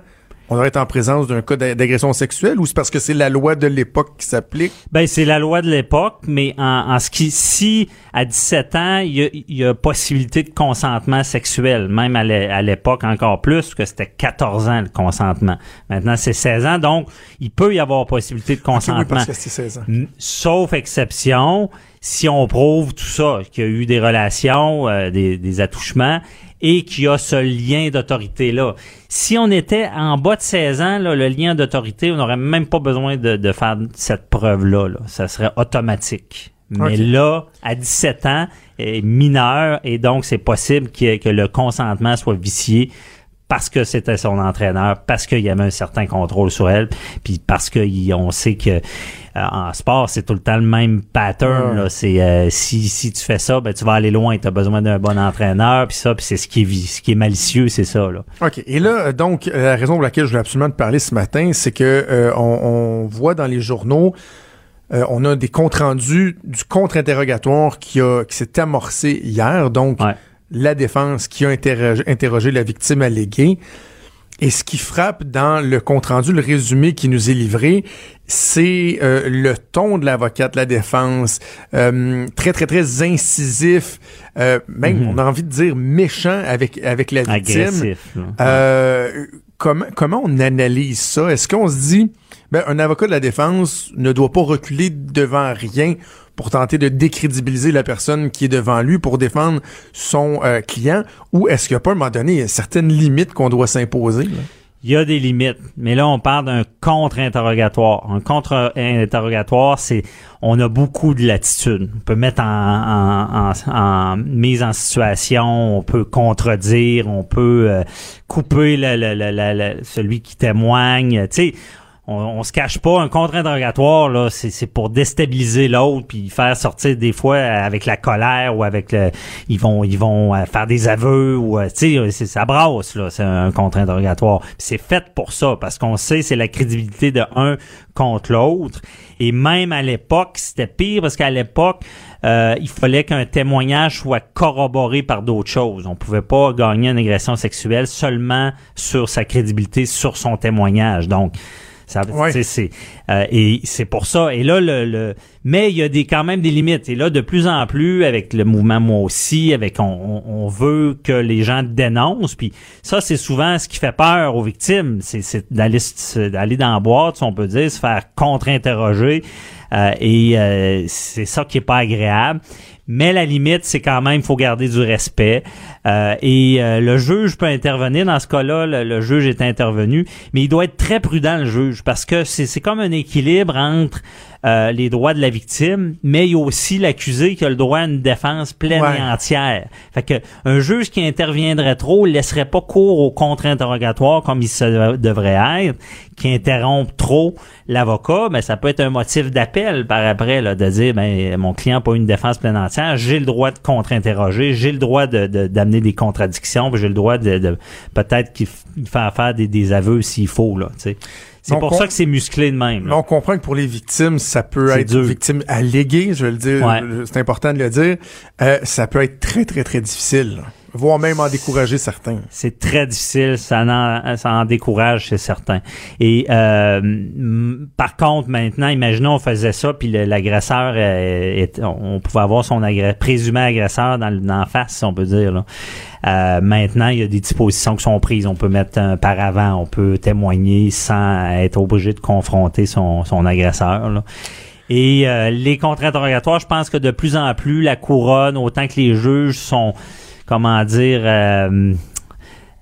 on devrait être en présence d'un cas d'a- d'agression sexuelle ou c'est parce que c'est la loi de l'époque qui s'applique? Ben, c'est la loi de l'époque, mais en, en ce qui, si à 17 ans, il y a, il y a possibilité de consentement sexuel, même à l'é- à l'époque encore plus, parce que c'était 14 ans le consentement. Maintenant, c'est 16 ans, donc il peut y avoir possibilité de oui, consentement. parce que c'est 16 ans. Sauf exception, si on prouve tout ça, qu'il y a eu des relations, euh, des, des attouchements, et qu'il y a ce lien d'autorité-là. Si on était en bas de 16 ans, là, le lien d'autorité, on n'aurait même pas besoin de, de faire cette preuve-là. Là. Ça serait automatique. Mais là, à 17 ans, est mineur, et donc c'est possible que le consentement soit vicié parce que c'était son entraîneur, parce qu'il y avait un certain contrôle sur elle, puis parce qu'on sait que euh, en sport, c'est tout le temps le même pattern. Là. C'est euh, si, si tu fais ça, ben tu vas aller loin. Tu as besoin d'un bon entraîneur, puis ça, puis c'est ce qui est ce qui est malicieux, c'est ça. Là. OK. Et là, euh, donc, euh, la raison pour laquelle je voulais absolument te parler ce matin, c'est que euh, on, on voit dans les journaux, euh, on a des comptes rendus du contre-interrogatoire qui, a, qui s'est amorcé hier. Donc, Ouais. La défense qui a interrogé, interrogé la victime alléguée. Et ce qui frappe dans le compte-rendu, le résumé qui nous est livré, c'est euh, le ton de l'avocate de la défense, euh, très, très, très incisif, euh, même, Mhm. on a envie de dire méchant avec, avec la victime. Agressif. Euh, comment, comment on analyse ça? Est-ce qu'on se dit, ben, un avocat de la défense ne doit pas reculer devant rien pour tenter de décrédibiliser la personne qui est devant lui pour défendre son euh, client? Ou est-ce qu'il n'y a pas, à un moment donné, certaines limites qu'on doit s'imposer? Il y a des limites, mais là on parle d'un contre-interrogatoire. Un contre-interrogatoire, c'est on a beaucoup de latitude. On peut mettre en, en, en- en mise en situation, on peut contredire, on peut euh, couper celui qui témoigne. Tu sais, on, on se cache pas. Un contre-interrogatoire là, c'est c'est pour déstabiliser l'autre puis faire sortir des fois avec la colère ou avec le, ils vont ils vont euh, faire des aveux ou euh, tu sais ça brasse là, c'est un contre-interrogatoire. C'est fait pour ça parce qu'on sait c'est la crédibilité de un contre l'autre et même à l'époque c'était pire parce qu'à l'époque euh, il fallait qu'un témoignage soit corroboré par d'autres choses. On pouvait pas gagner une agression sexuelle seulement sur sa crédibilité, sur son témoignage. Donc, ça, Ouais. c'est euh, et c'est pour ça. Et là, le, le mais il y a des quand même des limites. Et là, de plus en plus, avec le mouvement moi aussi, avec on, on, veut que les gens dénoncent. Puis ça, c'est souvent ce qui fait peur aux victimes, c'est, c'est d'aller d'aller dans la boîte, si on peut dire, se faire contre-interroger. Euh, et euh, c'est ça qui est pas agréable. Mais la limite, c'est quand même, faut garder du respect. Euh, et euh, le juge peut intervenir dans ce cas-là. Le, le juge est intervenu, mais il doit être très prudent, le juge, parce que c'est c'est comme un équilibre entre euh, les droits de la victime, mais il y a aussi l'accusé qui a le droit à une défense pleine Ouais. et entière. Fait que un juge qui interviendrait trop laisserait pas cours au contre-interrogatoire comme il se devrait être, qui interrompt trop l'avocat, ben ça peut être un motif d'appel par après là, de dire ben mon client n'a pas une défense pleine et entière, j'ai le droit de contre-interroger, j'ai le droit de de- d'amener des contradictions, j'ai le droit de, de- peut-être qu'il faire faire des, des aveux s'il faut là, tu sais. C'est pour ça que c'est musclé de même. Là. on comprend que pour les victimes, ça peut être dur. victime alléguée, je vais le dire, Ouais. c'est important de le dire. Euh, ça peut être très, très, très difficile. Voire même en décourager certains. C'est très difficile, ça en, ça en décourage, c'est certain. Et euh, par contre, maintenant, imaginons on faisait ça, puis l'agresseur, euh, on pouvait avoir son agré- présumé agresseur dans, dans face, si on peut dire. là. Euh, maintenant, il y a des dispositions qui sont prises. On peut mettre un paravent, on peut témoigner sans être obligé de confronter son, son agresseur. là. Et euh, les contre-interrogatoires, je pense que de plus en plus, la couronne, autant que les juges sont, comment dire, euh,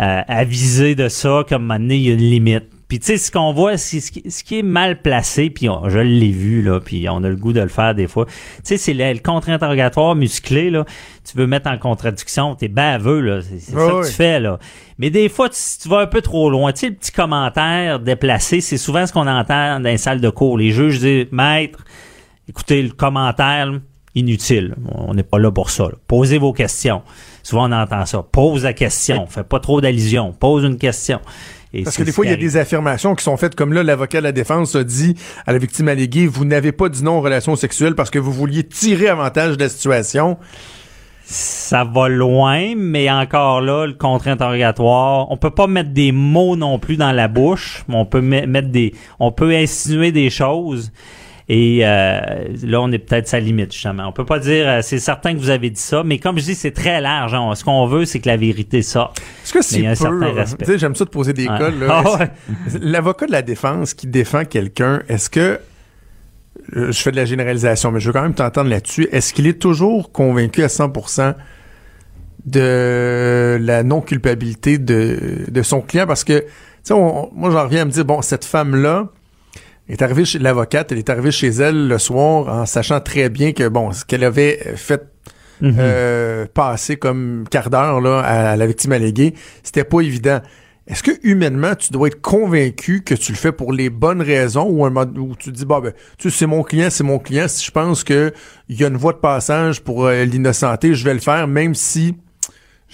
euh, avisés de ça, comme à un moment donné, il y a une limite. Puis tu sais, ce qu'on voit, c'est ce qui, ce qui est mal placé, puis on- je l'ai vu, là, puis on a le goût de le faire des fois. Tu sais, c'est le, le contre-interrogatoire musclé, là. Tu veux mettre en contradiction, t'es baveux, là. C'est ça que tu fais, là. Mais des fois, tu, tu vas un peu trop loin. Tu sais, le petit commentaire déplacé, c'est souvent ce qu'on entend dans les salles de cours. Les juges disent, maître, écoutez, le commentaire, inutile. On n'est pas là pour ça. là. Posez vos questions. Souvent, on entend ça. Pose la question. Fais pas trop d'allusions. Pose une question. Et Parce que des fois, il y a des affirmations qui sont faites comme là, l'avocat de la défense a dit à la victime alléguée, vous n'avez pas dit non aux relations sexuelles parce que vous vouliez tirer avantage de la situation. Ça va loin, mais encore là, le contre-interrogatoire, on peut pas mettre des mots non plus dans la bouche, mais on peut met- mettre des, on peut insinuer des choses. Et euh, là, on est peut-être sa limite, justement. On peut pas dire, euh, c'est certain que vous avez dit ça, mais comme je dis, c'est très large. hein. Ce qu'on veut, c'est que la vérité sorte. Est-ce que c'est peu... respect. Tu sais, j'aime ça de poser des Ouais. cols. Ah ouais. L'avocat de la défense qui défend quelqu'un, est-ce que... euh, Je fais de la généralisation, mais je veux quand même t'entendre là-dessus. Est-ce qu'il est toujours convaincu à 100% de la non-culpabilité de, de son client? Parce que, tu sais, moi, j'en reviens à me dire, bon, cette femme-là est arrivée chez l'avocate, elle est arrivée chez elle le soir en sachant très bien que, bon, ce qu'elle avait fait Mhm. euh, passer comme quart d'heure là, à, à la victime alléguée, c'était pas évident. Est-ce que humainement, tu dois être convaincu que tu le fais pour les bonnes raisons ou un mode où tu te dis bah ben tu sais c'est mon client, c'est mon client, si je pense que il y a une voie de passage pour euh, l'innocenté, je vais le faire même si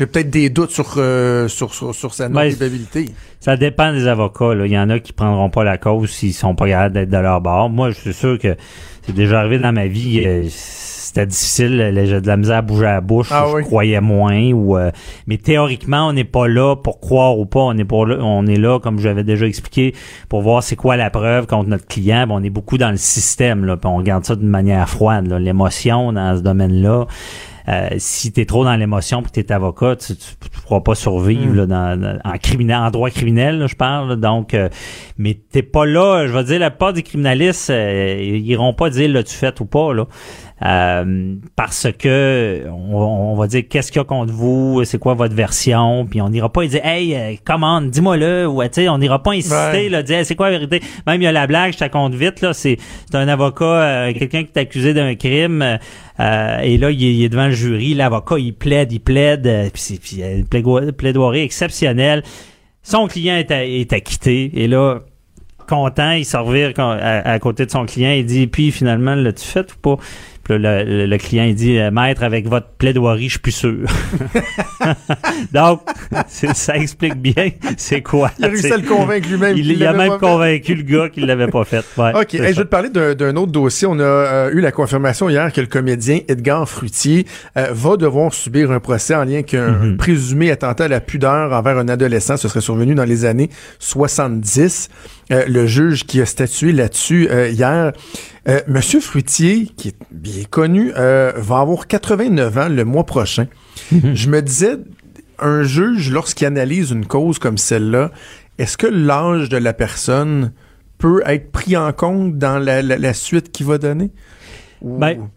j'ai peut-être des doutes sur euh, sur, sur sur sa non Ben, culpabilité. Ça dépend des avocats. Là. Il y en a qui prendront pas la cause s'ils sont pas capables d'être de leur bord. Moi, je suis sûr que c'est déjà arrivé dans ma vie. euh, c'était difficile. J'ai de la misère à bouger la bouche. Ah je oui. croyais moins. Ou, euh, mais théoriquement, on n'est pas là pour croire ou pas. On est, là, on est là, comme j'avais déjà expliqué, pour voir c'est quoi la preuve contre notre client. On est beaucoup dans le système. Là, puis on regarde ça d'une manière froide. L'émotion dans ce domaine-là. Euh, si tu es trop dans l'émotion puis que tu avocat, tu ne pourras pas survivre Mm. là, dans, dans- en, criminel, en droit criminel, là, je parle. là. donc, euh, mais t'es pas là. Je vais dire, la plupart des criminalistes, euh, ils iront pas dire là tu fait ou pas là. Euh, parce que on, on va dire qu'est-ce qu'il y a contre vous, c'est quoi votre version, puis on n'ira pas dire hey euh, commande, dis-moi le ou tu sais on n'ira pas insister Ouais. là, dire Hey, c'est quoi la vérité? Même il y a la blague, je te compte vite là, c'est c'est un avocat, euh, quelqu'un qui est accusé d'un crime. euh, et là, il est, il est devant le jury. L'avocat, il plaide, il plaide. puis c'est puis, une plaido- plaidoirie exceptionnelle. Son client est, à- est acquitté. Et là, content, il revire à, à côté de son client. Il dit, puis finalement, l'as-tu fait ou pas? Puis là, le, client, il dit, maître, avec votre plaidoirie, je suis plus sûr. Donc, ça explique bien c'est quoi. Il a réussi c'est- à le convaincre lui-même. Il, qu'il il a l'avait même fait. convaincu le gars qu'il l'avait pas fait. Ouais, OK. Hey, je vais te parler d'un autre dossier. On a euh, eu la confirmation hier que le comédien Edgar Fruitier euh, va devoir subir un procès en lien avec un Mhm. présumé attentat à la pudeur envers un adolescent. Ce serait survenu dans les années 70. Euh, le juge qui a statué là-dessus euh, hier, euh, Monsieur Fruitier, qui est bien connu, euh, va avoir 89 ans le mois prochain. Mhm. Je me disais, un juge, lorsqu'il analyse une cause comme celle-là, est-ce que l'âge de la personne peut être pris en compte dans la, la- la suite qu'il va donner? Ben,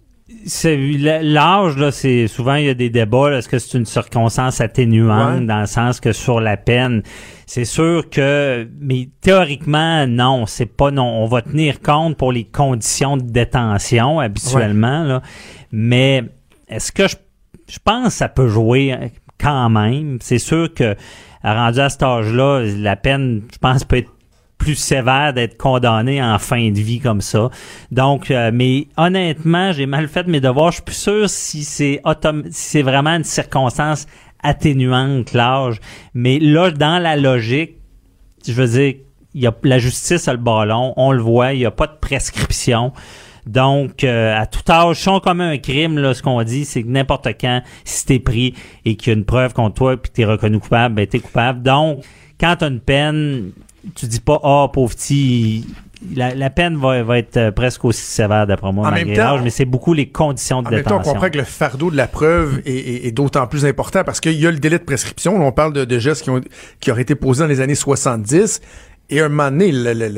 l'âge là c'est souvent il y a des débats est-ce que c'est une circonstance atténuante Ouais. dans le sens que sur la peine? C'est sûr que mais théoriquement non c'est pas non. On va tenir compte pour les conditions de détention habituellement là. Mais est-ce que je je pense que ça peut jouer euh, quand même. C'est sûr que rendu à cet âge-là la peine je pense peut être plus sévère d'être condamné en fin de vie comme ça. Donc, euh, mais honnêtement, j'ai mal fait mes devoirs. Je suis plus sûr si c'est si c'est vraiment une circonstance atténuante l'âge. Mais là, dans la logique, je veux dire, y a la justice a le ballon, on le voit, il n'y a pas de prescription. Donc, euh, à tout âge, sont comme un crime, là, ce qu'on dit, c'est que n'importe quand, si t'es pris et qu'il y a une preuve contre toi puis t'es reconnu coupable, ben t'es coupable. Donc, quand t'as une peine, tu dis pas, ah, pauvre petit, la, la peine va, va être euh, presque aussi sévère d'après moi, En malgré même temps, l'âge, mais c'est beaucoup les conditions de En même temps, on détention. comprend que le fardeau de la preuve est, est- est d'autant plus important parce qu'il y a le délai de prescription. Là, on parle de, de gestes qui, ont, qui auraient été posés dans les années 70. Et à un moment donné,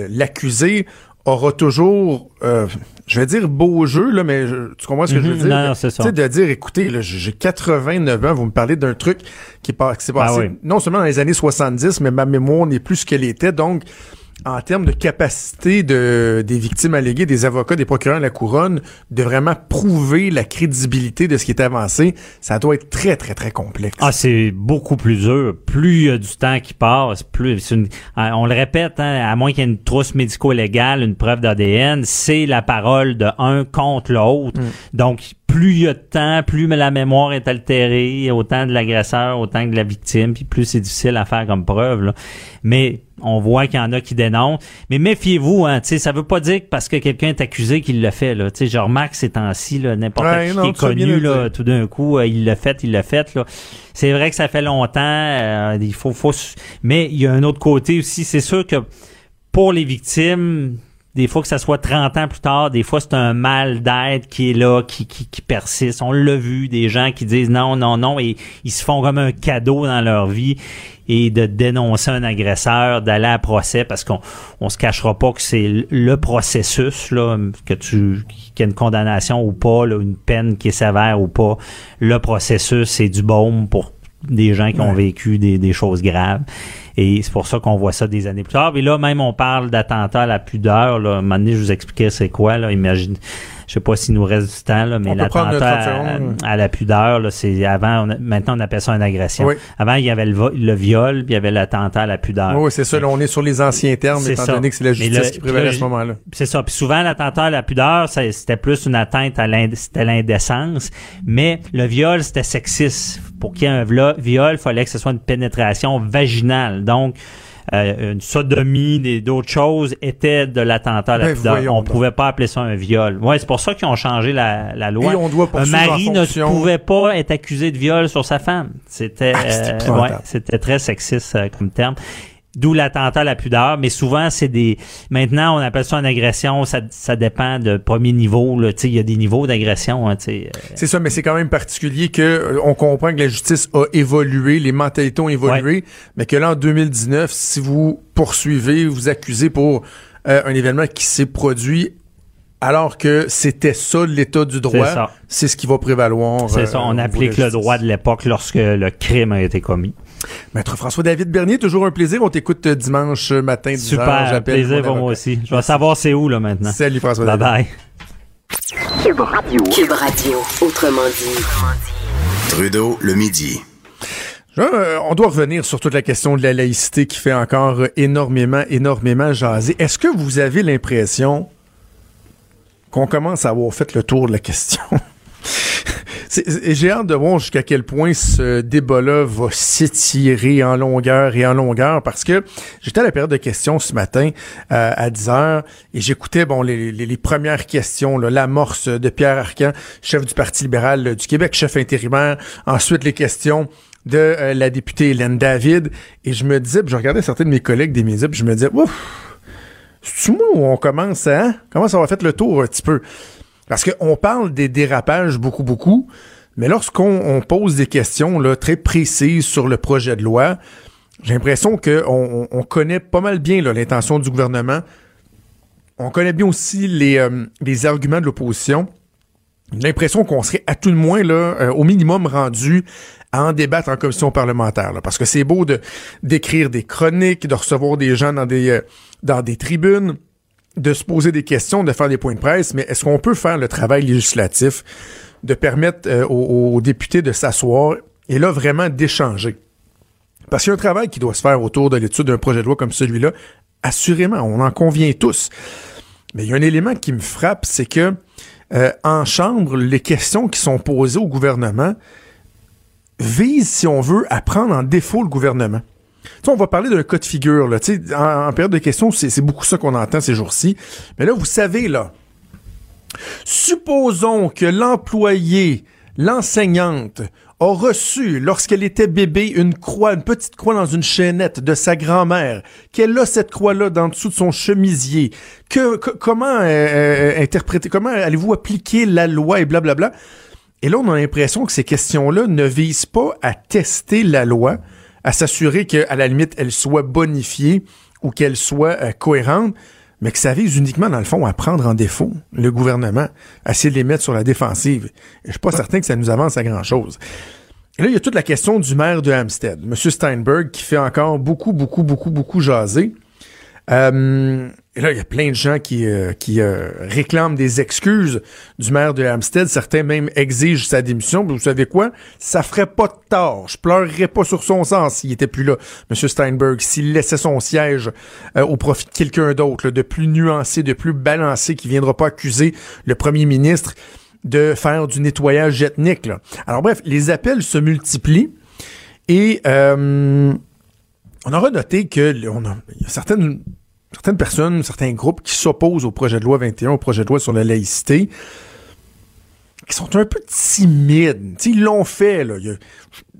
l'accusé aura toujours, euh, je vais dire beau jeu, là, mais je- tu comprends ce que je veux Mhm, dire? non, c'est ça. Tu sais, de dire, écoutez, j'ai j'ai 89 ans, vous me parlez d'un truc qui, s'est Ah passé oui. non seulement dans les années 70, mais ma mémoire n'est plus ce qu'elle était. Donc, en termes de capacité de, des victimes alléguées, des avocats, des procureurs de la couronne, de vraiment prouver la crédibilité de ce qui est avancé, ça doit être très, très, très complexe. Ah, c'est beaucoup plus dur. Plus il y a du temps qui passe, plus c'est une- euh, on le répète, hein, à moins qu'il y ait une trousse médico-légale, une preuve d'ADN, c'est la parole de un contre l'autre. Donc, plus il y a de temps, plus la mémoire est altérée, autant de l'agresseur, autant que de la victime, puis plus c'est difficile à faire comme preuve. là. Mais on voit qu'il y en a qui dénoncent. Mais méfiez-vous, hein, tu sais, ça veut pas dire que parce que quelqu'un est accusé qu'il l'a fait. Là. Tu sais, Je remarque ces temps-ci, là, n'importe Ouais, qui non, qui est connu, le là, tout d'un coup, euh, il l'a fait, il l'a fait. Là. C'est vrai que ça fait longtemps. euh, il faut, faut, mais il y a un autre côté aussi. C'est sûr que pour les victimes, des fois que ça soit 30 ans plus tard, des fois c'est un mal d'être qui est là, qui, qui, qui persiste. On l'a vu, des gens qui disent non, non, non, et ils se font comme un cadeau dans leur vie et de dénoncer un agresseur, d'aller à procès parce qu'on on se cachera pas que c'est le processus là que tu qu'il y ait une condamnation ou pas, là, une peine qui est sévère ou pas, le processus c'est du baume pour des gens qui ont vécu des, des choses graves. Et c'est pour ça qu'on voit ça des années plus tard. Et là, même, on parle d'attentat à la pudeur. Là. À un moment donné, je vous expliquais c'est quoi. Là. Imagine, je sais pas s'il nous reste du temps, là, mais l'attentat à, 30 secondes. à la pudeur, là, c'est avant, on a- maintenant, on appelle ça une agression. Oui. Avant, il y avait le, viol, puis il y avait l'attentat à la pudeur. oui, c'est ça. Là, on est sur les anciens termes, étant ça. donné que c'est la justice le- qui prévalait à ce là, moment-là. C'est ça. Puis souvent, l'attentat à la pudeur, c'était plus une atteinte à l'indécence. Mais le viol, c'était sexiste. Pour qu'il y ait un viol, il fallait que ce soit une pénétration vaginale. Donc, euh, une sodomie, des- d'autres choses étaient de l'attentat à la Ben, pudeur. On donc. pouvait pas appeler ça un viol. Ouais, c'est pour ça qu'ils ont changé la, la loi. Et on doit un poursuivre mari ne pouvait pas être accusé de viol sur sa femme. C'était Ah, euh, ouais, c'était très sexiste euh, comme terme. D'où l'attentat à la pudeur, mais souvent c'est des. Maintenant, on appelle ça une agression. Ça, ça dépend de premier niveau. Là, Tu sais, il y a des niveaux d'agression. Hein. Euh, C'est ça, mais c'est quand même particulier que euh, on comprend que la justice a évolué, les mentalités ont évolué, mais que là, en 2019, si vous poursuivez, vous accusez pour euh, un événement qui s'est produit alors que c'était ça l'état du droit, C'est ce qui va prévaloir. C'est ça. On applique le droit de l'époque lorsque le crime a été commis. Maître François-David Bernier, toujours un plaisir. On t'écoute euh, dimanche matin, 10 heures, Super. j'appelle Plaisir pour moi aussi. Je vais savoir c'est où là maintenant. Salut Bye François-David. bye. Cube Radio. Autrement dit. Trudeau, le midi. Euh, on doit revenir sur toute la question de la laïcité qui fait encore euh, énormément, énormément jaser. Est-ce que vous avez l'impression qu'on commence à avoir fait le tour de la question? J'ai hâte de voir jusqu'à quel point ce débat-là va s'étirer en longueur et en longueur parce que j'étais à la période de questions ce matin euh, à 10 heures et j'écoutais bon les, les- les premières questions, l'amorce de Pierre Arcan, chef du Parti libéral euh, du Québec, chef intérimaire, ensuite les questions de euh, la députée Hélène David et je me disais, puis je regardais certains de mes collègues des médias, puis je me disais, ouf, c'est moi où on commence hein? comment ça va fait le tour un petit peu? Parce qu'on parle des dérapages beaucoup, beaucoup, mais lorsqu'on on pose des questions là, très précises sur le projet de loi, j'ai l'impression qu'on on, on connaît pas mal bien l'intention du gouvernement. On connaît bien aussi les, euh, les arguments de l'opposition. J'ai l'impression qu'on serait à tout le moins là, euh, au minimum rendu à en débattre en commission parlementaire. là. parce que c'est beau de d'écrire des chroniques, de recevoir des gens dans des, euh, dans des tribunes, de se poser des questions, de faire des points de presse, mais est-ce qu'on peut faire le travail législatif, de permettre euh, aux, députés de s'asseoir et là vraiment d'échanger? Parce qu'il y a un travail qui doit se faire autour de l'étude d'un projet de loi comme celui-là. Assurément, on en convient tous. Mais il y a un élément qui me frappe, c'est que euh, en Chambre, les questions qui sont posées au gouvernement visent, si on veut, à prendre en défaut le gouvernement. On va parler d'un cas de figure. Là. En, période de questions, c'est beaucoup ça qu'on entend ces jours-ci. Mais là, vous savez, là, Supposons que l'employé, l'enseignante, a reçu, lorsqu'elle était bébé, une croix, une petite croix dans une chaînette de sa grand-mère, qu'elle a cette croix-là dans dessous de son chemisier. Que, comment euh, euh, interpréter, comment allez-vous appliquer la loi et blablabla? Et là, on a l'impression que ces questions-là ne visent pas à tester la loi, à s'assurer qu'à la limite, elle soit bonifiée ou qu'elle soit euh, cohérente, mais que ça vise uniquement, dans le fond, à prendre en défaut le gouvernement, à essayer de les mettre sur la défensive. Et je suis pas certain que ça nous avance à grand-chose. Et là, il y a toute la question du maire de Hampstead, M. Steinberg, qui fait encore beaucoup, beaucoup, beaucoup, beaucoup jaser. Euh, et là, il y a plein de gens qui, euh, qui euh, réclament des excuses du maire de Hampstead. Certains même exigent sa démission. Vous savez quoi? Ça ferait pas de tort. Je pleurerais pas sur son sens s'il était plus là, M. Steinberg, s'il laissait son siège euh, au profit de quelqu'un d'autre, de plus nuancé, de plus balancé, qui viendra pas accuser le premier ministre de faire du nettoyage ethnique. Là. Alors bref, les appels se multiplient et euh, on aura noté que on a, y a certaines, certaines personnes, certains groupes qui s'opposent au projet de loi 21, au projet de loi sur la laïcité, qui sont un peu timides. Tu sais, ils l'ont fait. Là.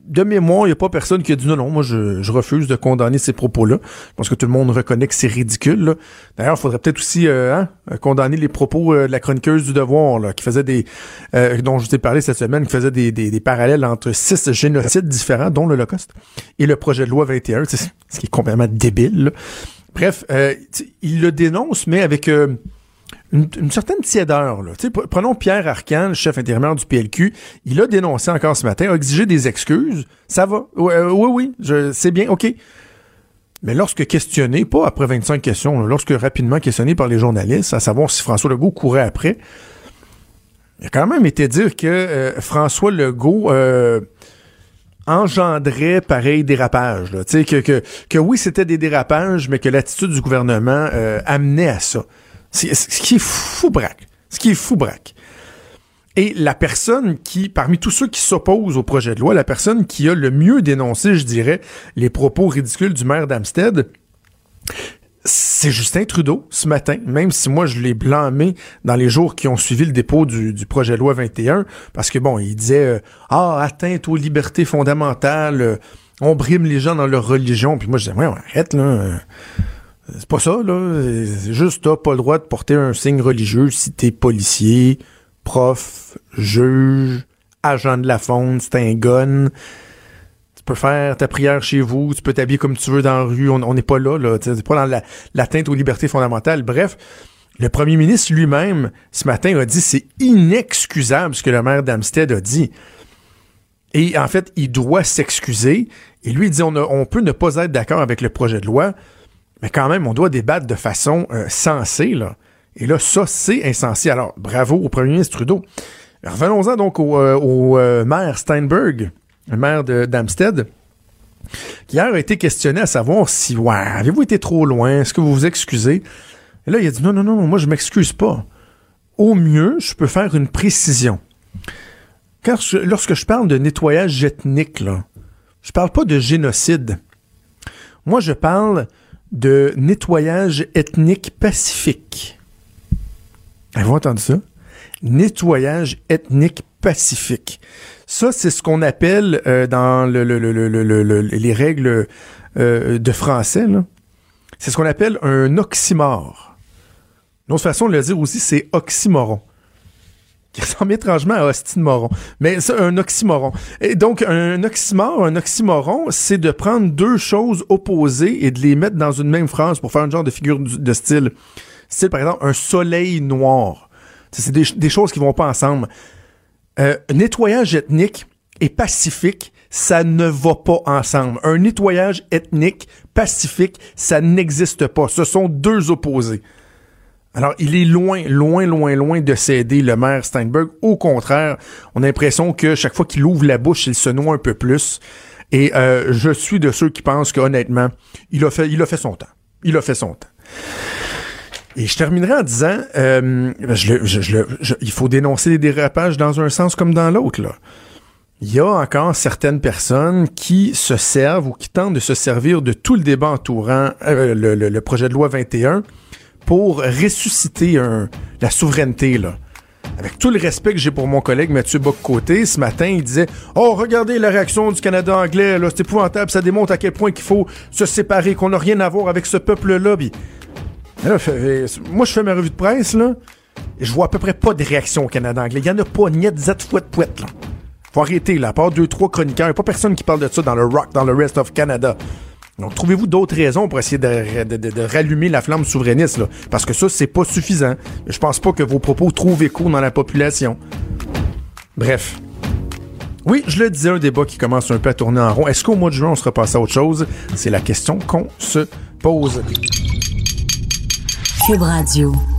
De mémoire, il n'y a pas personne qui a dit non, non, moi je, refuse de condamner ces propos-là. Je pense que tout le monde reconnaît que c'est ridicule. D'ailleurs, il faudrait peut-être aussi euh, hein, condamner les propos euh, de la chroniqueuse du devoir, qui faisait des. euh, dont je vous ai parlé cette semaine, qui faisait des, parallèles entre six génocides différents, dont l'Holocauste, et le projet de loi 21, c'est- ce qui est complètement débile. Bref, euh, il le dénonce, mais avec euh, une, certaine tiédeur. Prenons Pierre Arcan, le chef intérimaire du PLQ. Il a dénoncé encore ce matin, a exigé des excuses. Ça va. Euh, oui, oui, c'est bien, OK. Mais lorsque questionné, pas après 25 questions, lorsque rapidement questionné par les journalistes, à savoir si François Legault courait après, il a quand même été dire que François Legault engendrait pareil dérapage. Que, oui, c'était des dérapages, mais que l'attitude du gouvernement euh, amenait à ça. Ce qui est fou braque. Ce qui est fou braque. Et la personne qui, parmi tous ceux qui s'opposent au projet de loi, la personne qui a le mieux dénoncé, je dirais, les propos ridicules du maire d'Amstead, c'est Justin Trudeau ce matin, même si moi je l'ai blâmé dans les jours qui ont suivi le dépôt du, projet de loi 21, parce que bon, il disait euh, Ah, atteinte aux libertés fondamentales, euh, on brime les gens dans leur religion. Puis moi je disais, ouais, arrête là. euh, c'est pas ça, là. C'est juste, t'as pas le droit de porter un signe religieux si t'es policier, prof, juge, agent de la faune, c'est un gun. Peux faire ta prière chez vous, tu peux t'habiller comme tu veux dans la rue. On n'est pas là, là. C'est pas dans la- l'atteinte aux libertés fondamentales. Bref, le premier ministre lui-même, ce matin, a dit c'est inexcusable ce que le maire d'Amstead a dit. Et en fait, il doit s'excuser. Et lui, il dit on, peut ne pas être d'accord avec le projet de loi, mais quand même, on doit débattre de façon euh, sensée. Là. Et là, ça, c'est insensé. Alors, bravo au premier ministre Trudeau. Revenons-en donc au, euh, euh, maire Steinberg, le maire d'Amstead, qui hier a été questionné à savoir si, ouais, avez-vous été trop loin? Est-ce que vous vous excusez? Et là, il a dit non, non, non, moi, je m'excuse pas. Au mieux, je peux faire une précision. Lorsque je parle de nettoyage ethnique, là, je parle pas de génocide. Moi, je parle de nettoyage ethnique pacifique. Avez-vous entendu ça? Nettoyage ethnique pacifique. Ça, c'est ce qu'on appelle euh, dans le- le- le- le- le- le- le- les règles euh, de français, c'est ce qu'on appelle un oxymore. Une autre façon de le dire aussi, c'est oxymoron qui ressemble étrangement à Austin Moron. Mais c'est un oxymoron. Et donc, un oxymore, un oxymoron, c'est de prendre deux choses opposées et de les mettre dans une même phrase pour faire un genre de figure de style. Style, par exemple, un soleil noir. C'est des, des choses qui vont pas ensemble. Euh, nettoyage ethnique et pacifique, ça ne va pas ensemble. Un nettoyage ethnique, pacifique, ça n'existe pas. Ce sont deux opposés. Alors, il est loin, loin, loin, loin de céder le maire Steinberg. Au contraire, on a l'impression que chaque fois qu'il ouvre la bouche, il se noie un peu plus. Et euh, je suis de ceux qui pensent qu'honnêtement, il a fait, il a fait son temps. Il a fait son temps. Et je terminerai en disant, euh, le- je- je je- il faut dénoncer les dérapages dans un sens comme dans l'autre. Il y a encore certaines personnes qui se servent ou qui tentent de se servir de tout le débat entourant euh, le, projet de loi 21 pour ressusciter un- la souveraineté. Là. avec tout le respect que j'ai pour mon collègue Mathieu Bock-Côté, ce matin, il disait « Oh, regardez la réaction du Canada anglais, c'est épouvantable, ça démontre à quel point qu'il faut se séparer, qu'on n'a rien à voir avec ce peuple-là. » moi, je fais ma revue de presse, là, et je vois à peu près pas de réaction au Canada anglais. Il y en a pas, niet, zet, fouet, pouet, là. Faut arrêter, là. À part deux, trois chroniqueurs, il pas personne qui parle de ça dans le rock, dans le rest of Canada. Donc, trouvez-vous d'autres raisons pour essayer de, rallumer la flamme souverainiste, là? Parce que ça, c'est pas suffisant. Je pense pas que vos propos trouvent écho dans la population. Bref. Oui, je le disais, un débat qui commence un peu à tourner en rond. Est-ce qu'au mois de juin, on se repasse à autre chose? C'est la question qu'on se pose. Cube Radio.